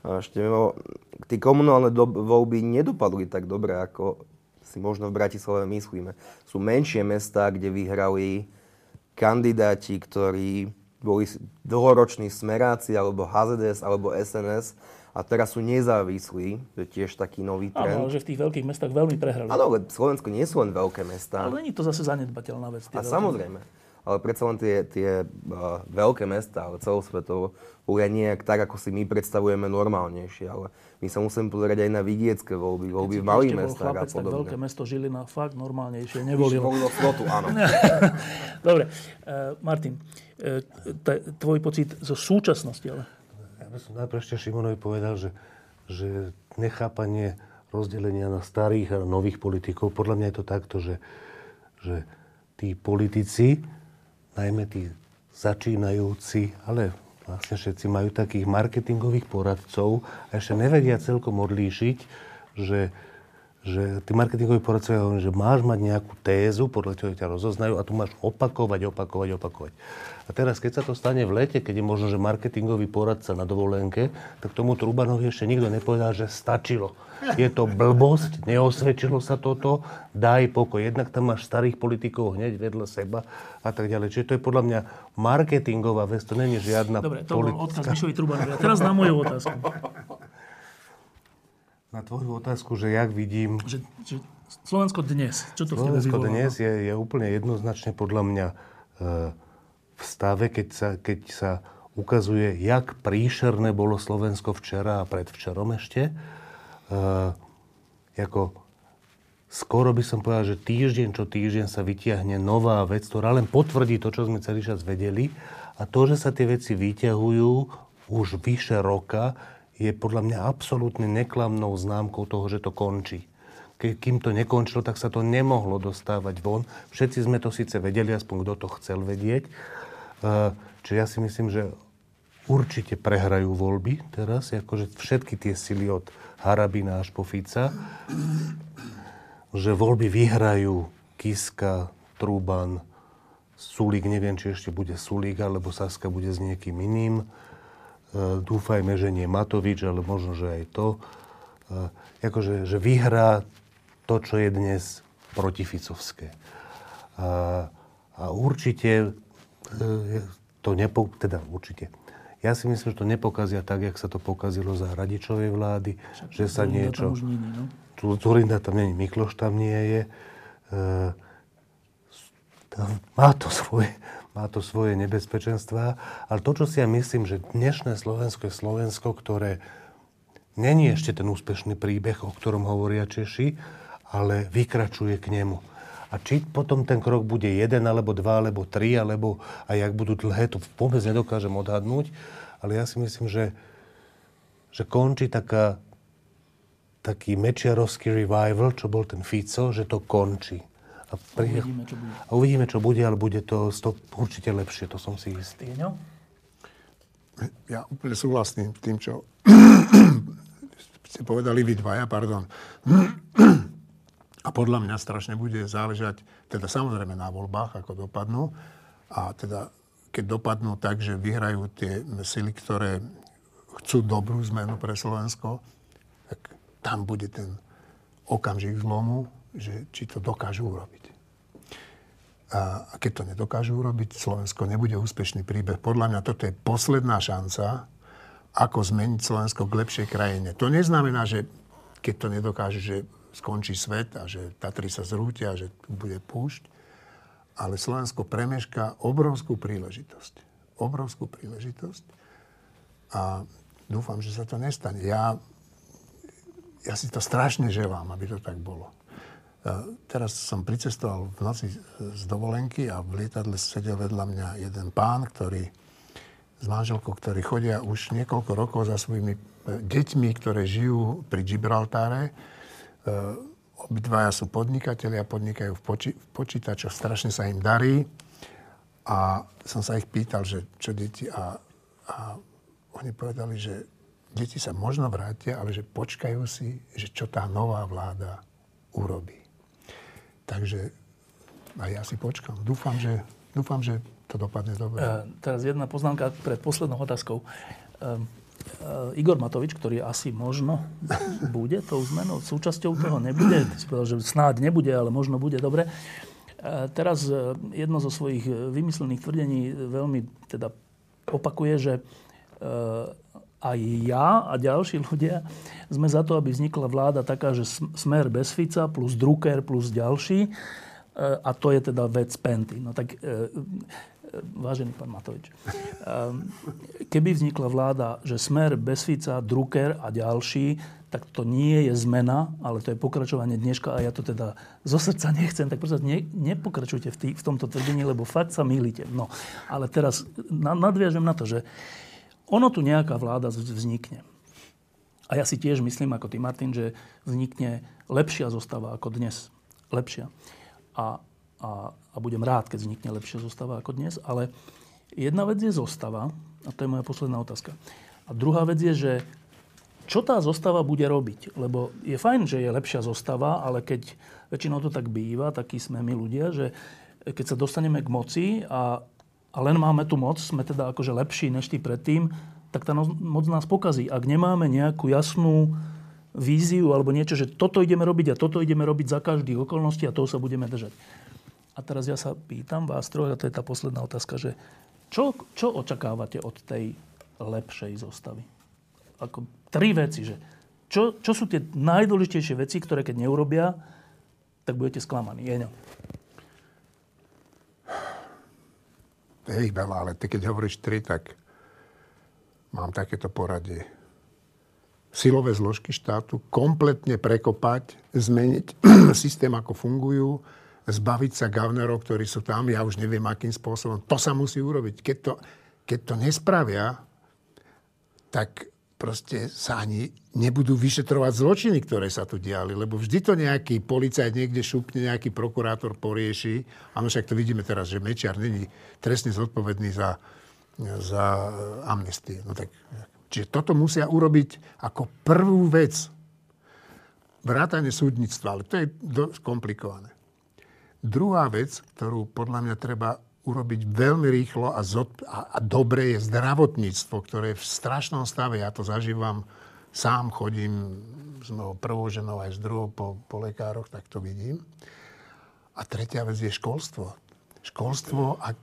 Število, tie komunálne do, voľby nedopadli tak dobre, ako si možno v Bratislave myslíme. Sú menšie mestá, kde vyhrali kandidáti, ktorí boli dlhoroční smeráci, alebo HZDS, alebo SNS a teraz sú nezávislí, to je tiež taký nový trend. Áno, že v tých veľkých mestách veľmi prehrali. Áno, ale Slovensko nie sú len veľké mestá. Ale není to zase zanedbateľná vec. A samozrejme ale predsa len tie, tie uh, veľké mesta, ale celosvetovo, ľudia nejak tak, ako si my predstavujeme normálnejšie, ale my sa musíme pozerať aj na vidiecké voľby, voľby v malých mestách chlapec, a podobne. Tak veľké mesto Žilina fakt normálnejšie nevolilo. Volilo slotu, áno. Dobre, uh, Martin, uh, t- tvoj pocit zo súčasnosti, ale... Ja by som najprv ešte Šimonovi povedal, že, že nechápanie rozdelenia na starých a nových politikov, podľa mňa je to takto, že, že tí politici najmä tí začínajúci, ale vlastne všetci majú takých marketingových poradcov a ešte nevedia celkom odlíšiť, že, že tí marketingoví poradcovia hovoria, že máš mať nejakú tézu, podľa toho ťa rozoznajú a tu máš opakovať, opakovať, opakovať. A teraz, keď sa to stane v lete, keď je možno, že marketingový poradca na dovolenke, tak tomu Trubanovi ešte nikto nepovedal, že stačilo je to blbosť, neosvedčilo sa toto, daj pokoj. Jednak tam máš starých politikov hneď vedľa seba a tak ďalej. Čiže to je podľa mňa marketingová vec, to není žiadna Dobre, to politická... bol odkaz Mišovi Trubanovi. A teraz na moju otázku. Na tvoju otázku, že jak vidím... Že, že Slovensko dnes, čo to Slovensko dnes je, je úplne jednoznačne podľa mňa e, v stave, keď sa, keď sa ukazuje, jak príšerné bolo Slovensko včera a predvčerom ešte uh, ako skoro by som povedal, že týždeň čo týždeň sa vytiahne nová vec, ktorá len potvrdí to, čo sme celý čas vedeli. A to, že sa tie veci vyťahujú už vyše roka, je podľa mňa absolútne neklamnou známkou toho, že to končí. Kým to nekončilo, tak sa to nemohlo dostávať von. Všetci sme to síce vedeli, aspoň kto to chcel vedieť. Uh, čiže ja si myslím, že určite prehrajú voľby teraz, akože všetky tie sily od Harabina až po Fica, že voľby vyhrajú Kiska, Truban, Sulík, neviem, či ešte bude Sulík, alebo Saska bude s niekým iným. E, dúfajme, že nie Matovič, ale možno, že aj to. E, akože, že vyhrá to, čo je dnes protificovské. A, a určite e, to nepo, teda určite ja si myslím, že to nepokazia tak, jak sa to pokazilo za Radičovej vlády, Však, že sa niečo... Tam už nie, no? Zurinda tam není, Mikloš tam nie je. E, tam má to svoje, má to svoje nebezpečenstvá. Ale to, čo si ja myslím, že dnešné Slovensko je Slovensko, ktoré není ešte ten úspešný príbeh, o ktorom hovoria Češi, ale vykračuje k nemu. A či potom ten krok bude jeden, alebo dva, alebo tri, alebo aj jak budú dlhé, to vôbec nedokážem odhadnúť. Ale ja si myslím, že, že končí taká, taký mečiarovský revival, čo bol ten Fico, že to končí. A, pri... uvidíme, čo bude. A uvidíme, čo bude, ale bude to určite lepšie, to som si istý. Ja úplne súhlasím s tým, čo ste povedali vy dvaja, pardon. A podľa mňa strašne bude záležať, teda samozrejme na voľbách, ako dopadnú. A teda keď dopadnú tak, že vyhrajú tie sily, ktoré chcú dobrú zmenu pre Slovensko, tak tam bude ten okamžik zlomu, že či to dokážu urobiť. A keď to nedokážu urobiť, Slovensko nebude úspešný príbeh. Podľa mňa toto je posledná šanca, ako zmeniť Slovensko k lepšej krajine. To neznamená, že keď to nedokáže, že skončí svet a že Tatry sa zrútia, že tu bude púšť. Ale Slovensko premešká obrovskú príležitosť. Obrovskú príležitosť. A dúfam, že sa to nestane. Ja, ja si to strašne želám, aby to tak bolo. Teraz som pricestoval v noci z dovolenky a v lietadle sedel vedľa mňa jeden pán, ktorý s manželkou, ktorí chodia už niekoľko rokov za svojimi deťmi, ktoré žijú pri Gibraltáre. Obidvaja sú podnikatelia, podnikajú v, poči- v počítačoch, strašne sa im darí. A som sa ich pýtal, že čo deti a, a oni povedali, že deti sa možno vrátia, ale že počkajú si, že čo tá nová vláda urobí. Takže aj ja si počkam. Dúfam, že, dúfam, že to dopadne dobre. Uh, teraz jedna poznámka pred poslednou otázkou. Uh, uh, Igor Matovič, ktorý asi možno bude tou zmenou, súčasťou toho nebude, si povedal, že snáď nebude, ale možno bude, dobre. Uh, teraz uh, jedno zo svojich vymyslených tvrdení veľmi teda opakuje, že aj ja a ďalší ľudia sme za to, aby vznikla vláda taká, že smer bez Fica plus Drucker plus ďalší a to je teda vec Penty. No tak, e, e, vážený pán Matovič, e, keby vznikla vláda, že Smer, Besfica, Drucker a ďalší, tak to nie je zmena, ale to je pokračovanie dneška a ja to teda zo srdca nechcem, tak prosím, ne, nepokračujte v, tý, v tomto tvrdení, lebo fakt sa milíte. No, ale teraz nadviažem na to, že ono tu nejaká vláda vznikne. A ja si tiež myslím, ako ty, Martin, že vznikne lepšia zostava ako dnes. Lepšia a, a, a budem rád, keď vznikne lepšia zostava ako dnes. Ale jedna vec je zostava, a to je moja posledná otázka. A druhá vec je, že čo tá zostava bude robiť? Lebo je fajn, že je lepšia zostava, ale keď väčšinou to tak býva, takí sme my ľudia, že keď sa dostaneme k moci a, a len máme tu moc, sme teda akože lepší než tí predtým, tak tá moc nás pokazí. Ak nemáme nejakú jasnú víziu alebo niečo, že toto ideme robiť a toto ideme robiť za každých okolností a toho sa budeme držať. A teraz ja sa pýtam vás troch, a to je tá posledná otázka, že čo, čo očakávate od tej lepšej zostavy? Ako tri veci, že čo, čo sú tie najdôležitejšie veci, ktoré keď neurobia, tak budete sklamaní. Jeňo. To je ich veľa, ale ty keď hovoríš tri, tak mám takéto poradie silové zložky štátu kompletne prekopať, zmeniť systém, ako fungujú, zbaviť sa gavnerov, ktorí sú tam, ja už neviem, akým spôsobom. To sa musí urobiť. Keď to, keď to nespravia, tak proste sa ani nebudú vyšetrovať zločiny, ktoré sa tu diali, lebo vždy to nejaký policajt niekde šupne, nejaký prokurátor porieši. Áno, však to vidíme teraz, že Mečiar není trestne zodpovedný za, za amnestie. No tak Čiže toto musia urobiť ako prvú vec. Vrátanie súdnictva, ale to je dosť komplikované. Druhá vec, ktorú podľa mňa treba urobiť veľmi rýchlo a, zod, a, a dobre je zdravotníctvo, ktoré je v strašnom stave. Ja to zažívam sám, chodím s mojou prvou ženou aj s druhou po, po lekároch, tak to vidím. A tretia vec je školstvo. Školstvo, ak,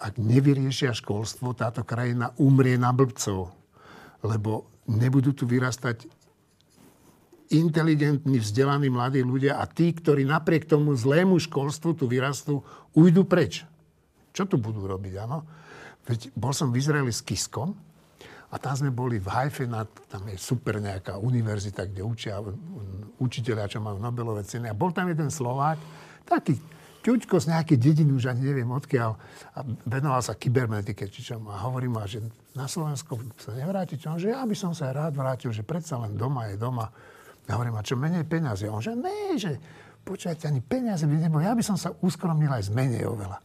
ak nevyriešia školstvo, táto krajina umrie na blbcov lebo nebudú tu vyrastať inteligentní, vzdelaní mladí ľudia a tí, ktorí napriek tomu zlému školstvu tu vyrastú, ujdu preč. Čo tu budú robiť, áno? Veď bol som v Izraeli s Kiskom a tam sme boli v Haife, tam je super nejaká univerzita, kde učia učiteľia, čo majú Nobelové ceny. A bol tam jeden Slovák, taký ťuďko z nejakej dediny, už ani neviem odkiaľ, a venoval sa kybernetike, či čo. A hovorí ma, že na Slovensku sa nevráti, čo? Že ja by som sa rád vrátil, že predsa len doma je doma. Ja hovorím, a čo menej peniazy? On že ne, že počujete, ani peniaze by nebolo. Ja by som sa uskromnil aj z menej oveľa.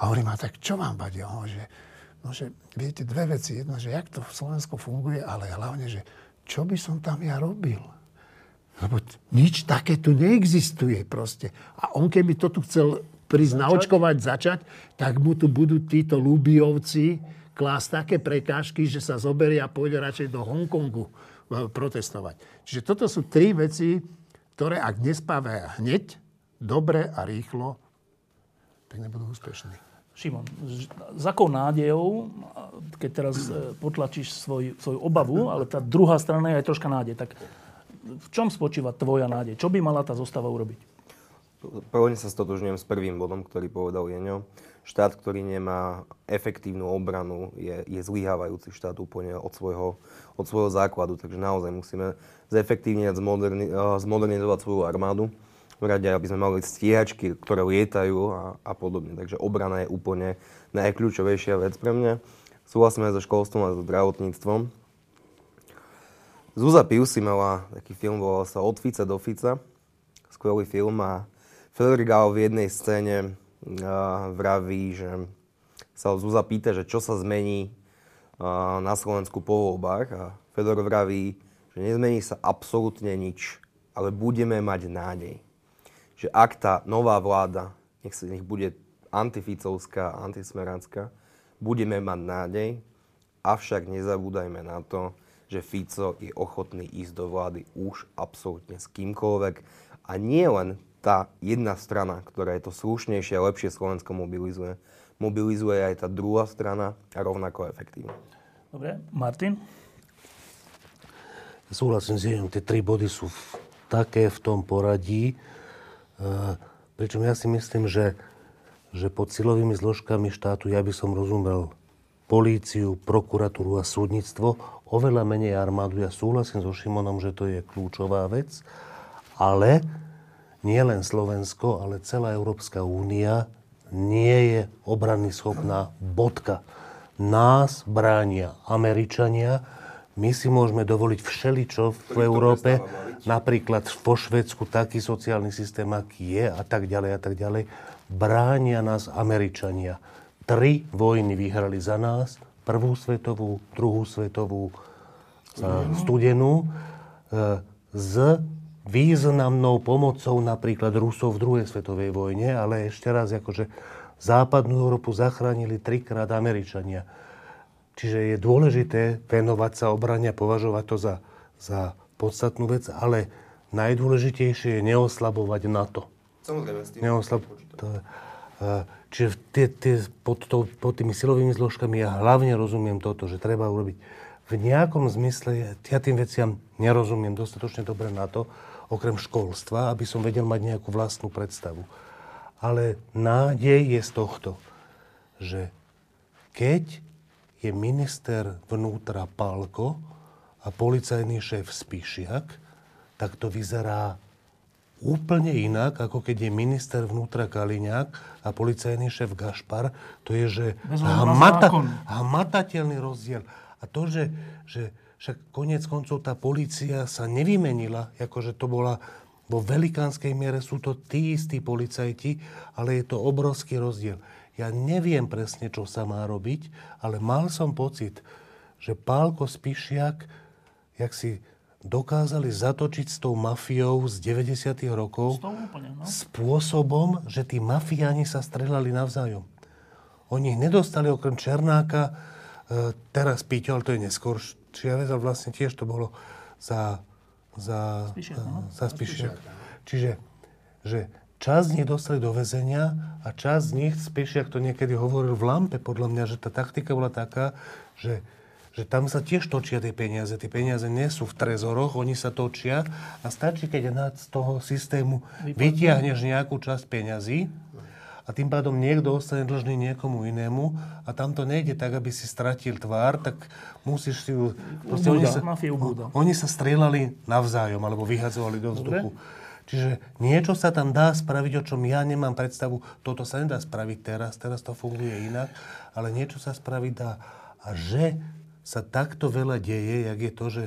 A hovorím, a tak čo vám vadí? On že, no, že viete, dve veci. Jedna, že jak to v Slovensku funguje, ale hlavne, že čo by som tam ja robil? Lebo nič také tu neexistuje proste. A on keby to tu chcel prísť začať? naočkovať, začať, tak mu tu budú títo lúbiovci klásť také prekážky, že sa zoberie a pôjde radšej do Hongkongu e, protestovať. Čiže toto sú tri veci, ktoré ak nespávajú hneď, dobre a rýchlo, tak nebudú úspešní. Šimon, s akou nádejou, keď teraz e, potlačíš svoj, svoju obavu, ale tá druhá strana je aj troška nádej, tak v čom spočíva tvoja nádej? Čo by mala tá zostava urobiť? Prvne sa stotožňujem s prvým bodom, ktorý povedal Jeňo. Štát, ktorý nemá efektívnu obranu, je, je zlyhávajúci štát úplne od svojho, od svojho základu. Takže naozaj musíme zefektívne zmoderni, eh, zmodernizovať svoju armádu. Rade, aby sme mali stíhačky, ktoré lietajú a, a podobne. Takže obrana je úplne najkľúčovejšia vec pre mňa. Súhlasíme so školstvom a so zdravotníctvom. Zúza Piusy mala taký film, volal sa Od Fica do Fica. Skvelý film a Felrigal v jednej scéne uh, vraví, že sa Zúza pýta, že čo sa zmení uh, na Slovensku po voľbách a Fedor vraví, že nezmení sa absolútne nič, ale budeme mať nádej. Že ak tá nová vláda, nech, sa, nech bude antificovská, antismeránska, budeme mať nádej, avšak nezabúdajme na to, že Fico je ochotný ísť do vlády už absolútne s kýmkoľvek a nie len tá jedna strana, ktorá je to slušnejšie a lepšie Slovensko mobilizuje, mobilizuje aj tá druhá strana a rovnako efektívne. Dobre, Martin? Súhlasím s jedným, tie tri body sú v, také v tom poradí, pričom ja si myslím, že, že pod silovými zložkami štátu ja by som rozumel políciu, prokuratúru a súdnictvo, oveľa menej armádu. Ja súhlasím so Šimonom, že to je kľúčová vec, ale nie len Slovensko, ale celá Európska únia nie je obrany schopná bodka. Nás bránia Američania, my si môžeme dovoliť všeličo v Európe, napríklad vo Švedsku taký sociálny systém, aký je a tak ďalej a tak ďalej. Bránia nás Američania tri vojny vyhrali za nás. Prvú svetovú, druhú svetovú, studenú, studenú e, s významnou pomocou napríklad Rusov v druhej svetovej vojne, ale ešte raz, akože západnú Európu zachránili trikrát Američania. Čiže je dôležité venovať sa obrane a považovať to za, za podstatnú vec, ale najdôležitejšie je neoslabovať NATO. Samozrejme, s tým Neoslab... to, uh, Čiže tie, tie, pod, to, pod tými silovými zložkami ja hlavne rozumiem toto, že treba urobiť v nejakom zmysle, ja tým veciam nerozumiem dostatočne dobre na to, okrem školstva, aby som vedel mať nejakú vlastnú predstavu. Ale nádej je z tohto, že keď je minister vnútra Pálko a policajný šéf Spišiak, tak to vyzerá úplne inak, ako keď je minister vnútra Kaliňák a policajný šéf Gašpar. To je, že hmata, hmatateľný rozdiel. A to, že, že však konec koncov tá policia sa nevymenila, akože to bola vo velikánskej miere sú to tí istí policajti, ale je to obrovský rozdiel. Ja neviem presne, čo sa má robiť, ale mal som pocit, že Pálko Spišiak, jak si dokázali zatočiť s tou mafiou z 90. rokov úplne, no? spôsobom, že tí mafiáni sa strelali navzájom. Oni ich nedostali okrem Černáka, e, teraz Píťo, ale to je neskôr, Čiavec, ale vlastne tiež to bolo za, za, Spíšiak, no? za Spíšiak. Čiže že čas z nich dostali do väzenia a čas z nich, Spíšiak to niekedy hovoril v Lampe, podľa mňa, že tá taktika bola taká, že že tam sa tiež točia tie peniaze. Tie peniaze nie sú v trezoroch, oni sa točia a stačí, keď z toho systému vytiahneš nejakú časť peňazí a tým pádom niekto ostane dlžný niekomu inému a tam to nejde tak, aby si stratil tvár, tak musíš si ju... Proste oni, sa, oni sa strieľali navzájom alebo vyhadzovali do vzduchu. Dobre. Čiže niečo sa tam dá spraviť, o čom ja nemám predstavu. Toto sa nedá spraviť teraz, teraz to funguje inak, ale niečo sa spraviť dá. A že sa takto veľa deje, jak je to, že,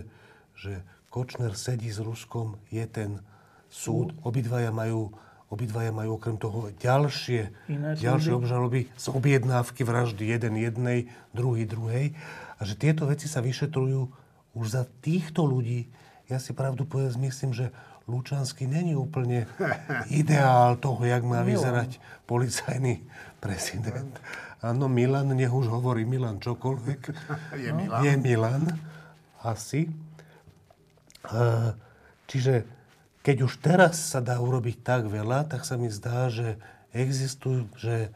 že Kočner sedí s Ruskom, je ten súd, obidvaja majú, obidvaja majú okrem toho ďalšie, ďalšie obžaloby z objednávky vraždy jeden jednej, druhý druhej. A že tieto veci sa vyšetrujú už za týchto ľudí. Ja si pravdu povedz, myslím, že Lučanský není úplne ideál toho, jak má vyzerať policajný prezident. Áno, Milan, nech už hovorí Milan čokoľvek. Je no, Milan. Je Milan, asi. Čiže keď už teraz sa dá urobiť tak veľa, tak sa mi zdá, že existujú, že,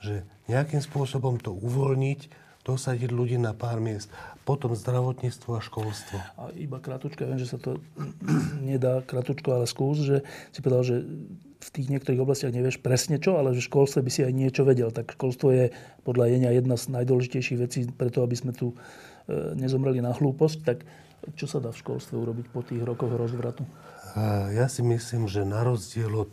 že nejakým spôsobom to uvoľniť, dosadiť ľudí na pár miest. Potom zdravotníctvo a školstvo. A iba kratučko, ja viem, že sa to nedá kratučko, ale skús, že si povedal, že v tých niektorých oblastiach nevieš presne čo, ale že v školstve by si aj niečo vedel. Tak školstvo je podľa Jenia jedna z najdôležitejších vecí preto, aby sme tu e, nezomreli na hlúposť. Tak čo sa dá v školstve urobiť po tých rokoch rozvratu? Ja si myslím, že na rozdiel od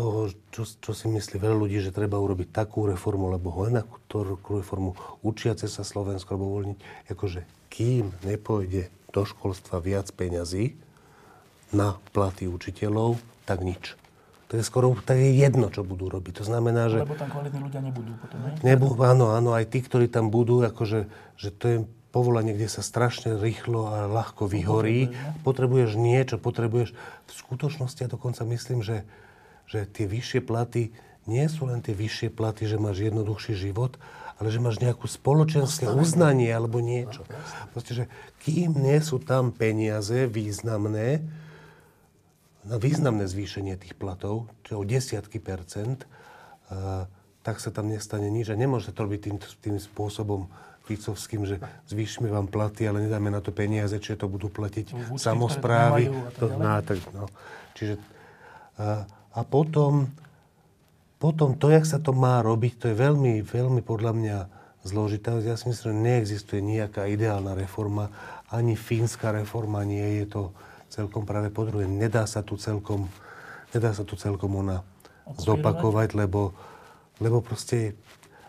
toho, čo, čo si myslí veľa ľudí, že treba urobiť takú reformu, lebo len takú reformu učiace sa Slovensko, alebo uvoľniť, akože kým nepôjde do školstva viac peňazí na platy učiteľov, tak nič. To je skoro tak je jedno, čo budú robiť. To znamená, že... Lebo tam kvalitní ľudia nebudú potom, ne? Nebudú, áno, áno, aj tí, ktorí tam budú, akože, že to je povolanie, kde sa strašne rýchlo a ľahko vyhorí. Potrebuješ niečo, potrebuješ... V skutočnosti ja dokonca myslím, že, že tie vyššie platy nie sú len tie vyššie platy, že máš jednoduchší život, ale že máš nejakú spoločenské uznanie alebo niečo. Proste, že kým nie sú tam peniaze významné, na významné zvýšenie tých platov, čo o desiatky percent, uh, tak sa tam nestane nič. A nemôže to robiť tým, tým spôsobom Ficovským, že zvýšime vám platy, ale nedáme na to peniaze, čiže to budú platiť Účty, samozprávy. To, tak, no. Čiže, uh, a potom, potom to, jak sa to má robiť, to je veľmi, veľmi podľa mňa zložitá. Ja si myslím, že neexistuje nejaká ideálna reforma. Ani fínska reforma nie je to celkom práve po druhé. Nedá sa tu celkom, nedá sa tu celkom ona zopakovať, lebo, lebo proste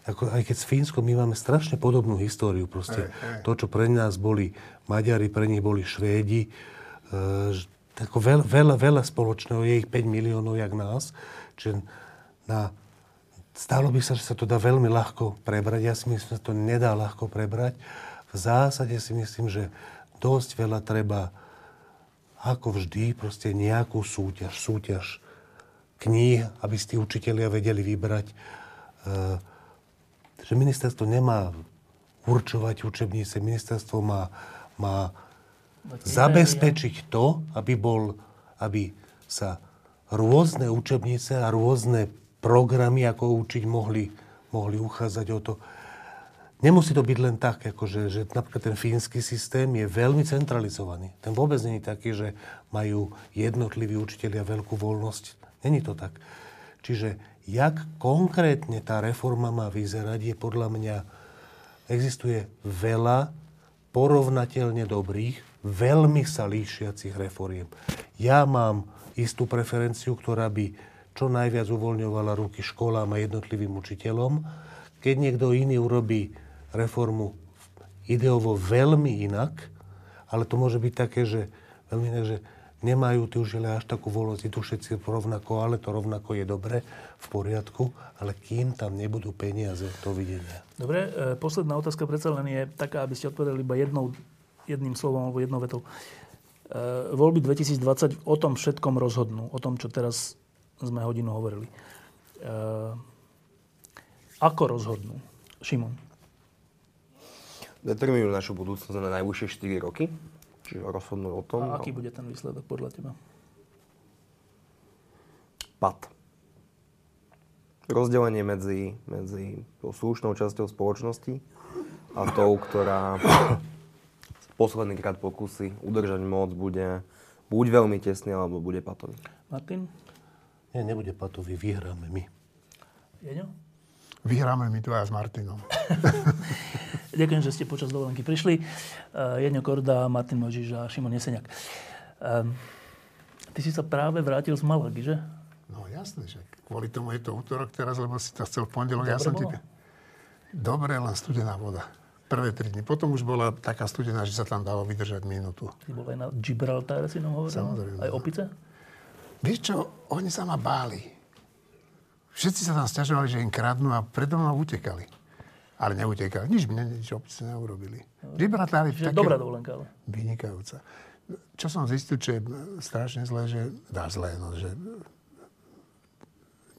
ako, aj keď s Fínskom my máme strašne podobnú históriu. Proste. Hey, hey. To, čo pre nás boli Maďari, pre nich boli Švédi. E, ako veľa, veľa, veľa spoločného, je ich 5 miliónov, jak nás. Čiže na, stálo by sa, že sa to dá veľmi ľahko prebrať. Ja si myslím, že to nedá ľahko prebrať. V zásade si myslím, že dosť veľa treba ako vždy, proste nejakú súťaž, súťaž kníh, aby si tí učitelia vedeli vybrať. E, že ministerstvo nemá určovať učebnice, ministerstvo má, má zabezpečiť to, aby, bol, aby sa rôzne učebnice a rôzne programy, ako učiť, mohli, mohli uchádzať o to. Nemusí to byť len tak, akože, že napríklad ten fínsky systém je veľmi centralizovaný. Ten vôbec není taký, že majú jednotliví učitelia veľkú voľnosť. Není to tak. Čiže jak konkrétne tá reforma má vyzerať, je podľa mňa, existuje veľa porovnateľne dobrých, veľmi sa líšiacich reforiem. Ja mám istú preferenciu, ktorá by čo najviac uvoľňovala ruky školám a jednotlivým učiteľom. Keď niekto iný urobí reformu ideovo veľmi inak, ale to môže byť také, že veľmi inak, že nemajú tí užili až takú voľnosť, idú všetci rovnako, ale to rovnako je dobre, v poriadku, ale kým tam nebudú peniaze, to videnia. Dobre, e, posledná otázka predsa len je taká, aby ste odpovedali iba jednou, jedným slovom alebo jednou vetou. E, voľby 2020 o tom všetkom rozhodnú, o tom, čo teraz sme hodinu hovorili. E, ako rozhodnú? Šimon determinujú našu budúcnosť na najbližšie 4 roky. Čiže rozhodnú o tom. A aký bude ten výsledok podľa teba? Pad. Rozdelenie medzi, medzi slušnou časťou spoločnosti a tou, ktorá posledný krát pokusy udržať moc bude buď veľmi tesný, alebo bude patový. Martin? Nie, nebude patový, vyhráme my. Jeňo? Vyhráme my dvaja s Martinom. Ďakujem, že ste počas dovolenky prišli. Uh, Jeňo Korda, Martin Možiš a Šimon Jeseniak. Um, ty si sa práve vrátil z Malagy, že? No jasné, že kvôli tomu je to útorok teraz, lebo si to chcel v pondelok. Dobre ja som ti... Dobre, len studená voda. Prvé tri dni. Potom už bola taká studená, že sa tam dalo vydržať minútu. Ty bol aj na Gibraltar, si nám hovoril? Samozrejme. Aj opice? Vieš čo, oni sa ma báli. Všetci sa tam stiažovali, že im kradnú a predo mnou utekali. Ale neutekali. Nič mi nič obce neurobili. Gibraltar je také... Dobrá dovolenka, ale. Vynikajúca. Čo som zistil, čo je strašne zlé, že... Dá zlé, no, že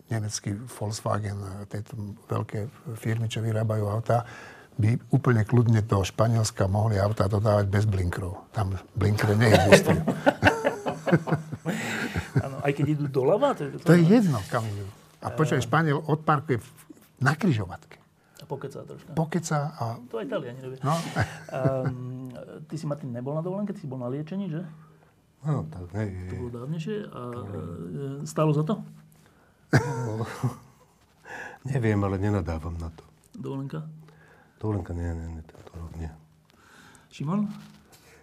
nemecký Volkswagen, tieto veľké firmy, čo vyrábajú auta, by úplne kľudne do Španielska mohli auta dodávať bez blinkrov. Tam blinkre neexistujú. Áno, aj keď idú doľava? To, to, to je jedno, kam idú. A počkaj, Španiel odparkuje na kryžovatke. A pokeca troška. Pokeca a... To aj Taliani robia. No. um, ty si, Martin, nebol na dovolenke? Ty si bol na liečení, že? No, tak hej, hej. To bolo dávnejšie. A e, stálo za to? No, neviem, ale nenadávam na to. Dovolenka? Dovolenka, nie, nie, nie, tento rok nie. Šimon?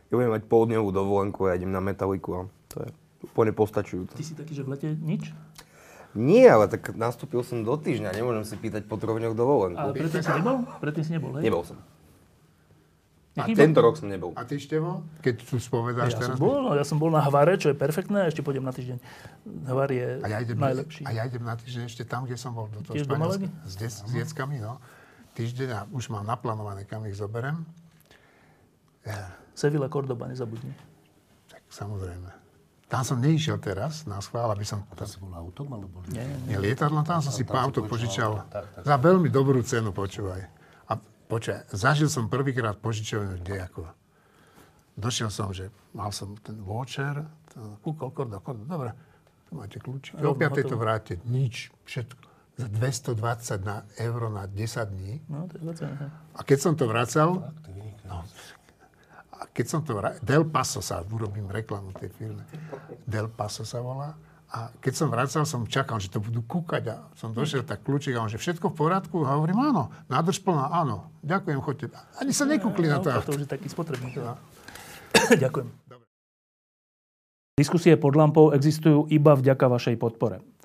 Ja budem mať poldňovú dovolenku ja idem na metaliku a to je úplne postačujúce. Ty si taký, že v lete nič? Nie, ale tak nastúpil som do týždňa, nemôžem si pýtať po troch dňoch dovolenku. Ale predtým si nebol? Predtým si nebol, hej? Nebol som. A tento rok som nebol. A ty, Števo, keď tu spovedáš Ja som, teraz... bol, no, ja som bol na Hvare, čo je perfektné, a ešte pôjdem na týždeň. Hvar je A ja, idem, najlepší. a ja idem na týždeň ešte tam, kde som bol. Do toho Tiež do. Malagy? S, de- s deckami, no. Týždeň a už mám naplánované, kam ich zoberem. Ja, Sevilla, Cordoba, nezabudni. tak samozrejme. Tam som neišiel teraz, na schvál, aby som... To si bol autom, alebo... Nie, Nie lietadlo, tam som si tam auto požičal. požičal, tak, tak. Za veľmi dobrú cenu, počúvaj. A počúvaj, zažil som prvýkrát požičovňu kde ako. Došiel som, že mal som ten voucher, kúkol, korda, korda, dobre, tu máte kľúčiky. O Rovno 5. to vráte, nič, všetko. Za 220 na euro na 10 dní. No, to je hej. A keď som to vracal, no, a keď som to vracal, Del Paso sa, urobím reklamu tej firme, Del Paso sa volá, a keď som vracal, som čakal, že to budú kúkať a som došiel tak kľúčik a on, že všetko v poriadku? A hovorím, áno, nádrž plná, áno, ďakujem, choďte. Ani sa nekúkli na to. No, to už je taký spotrebník. Ďakujem. Diskusie pod lampou existujú iba vďaka vašej podpore.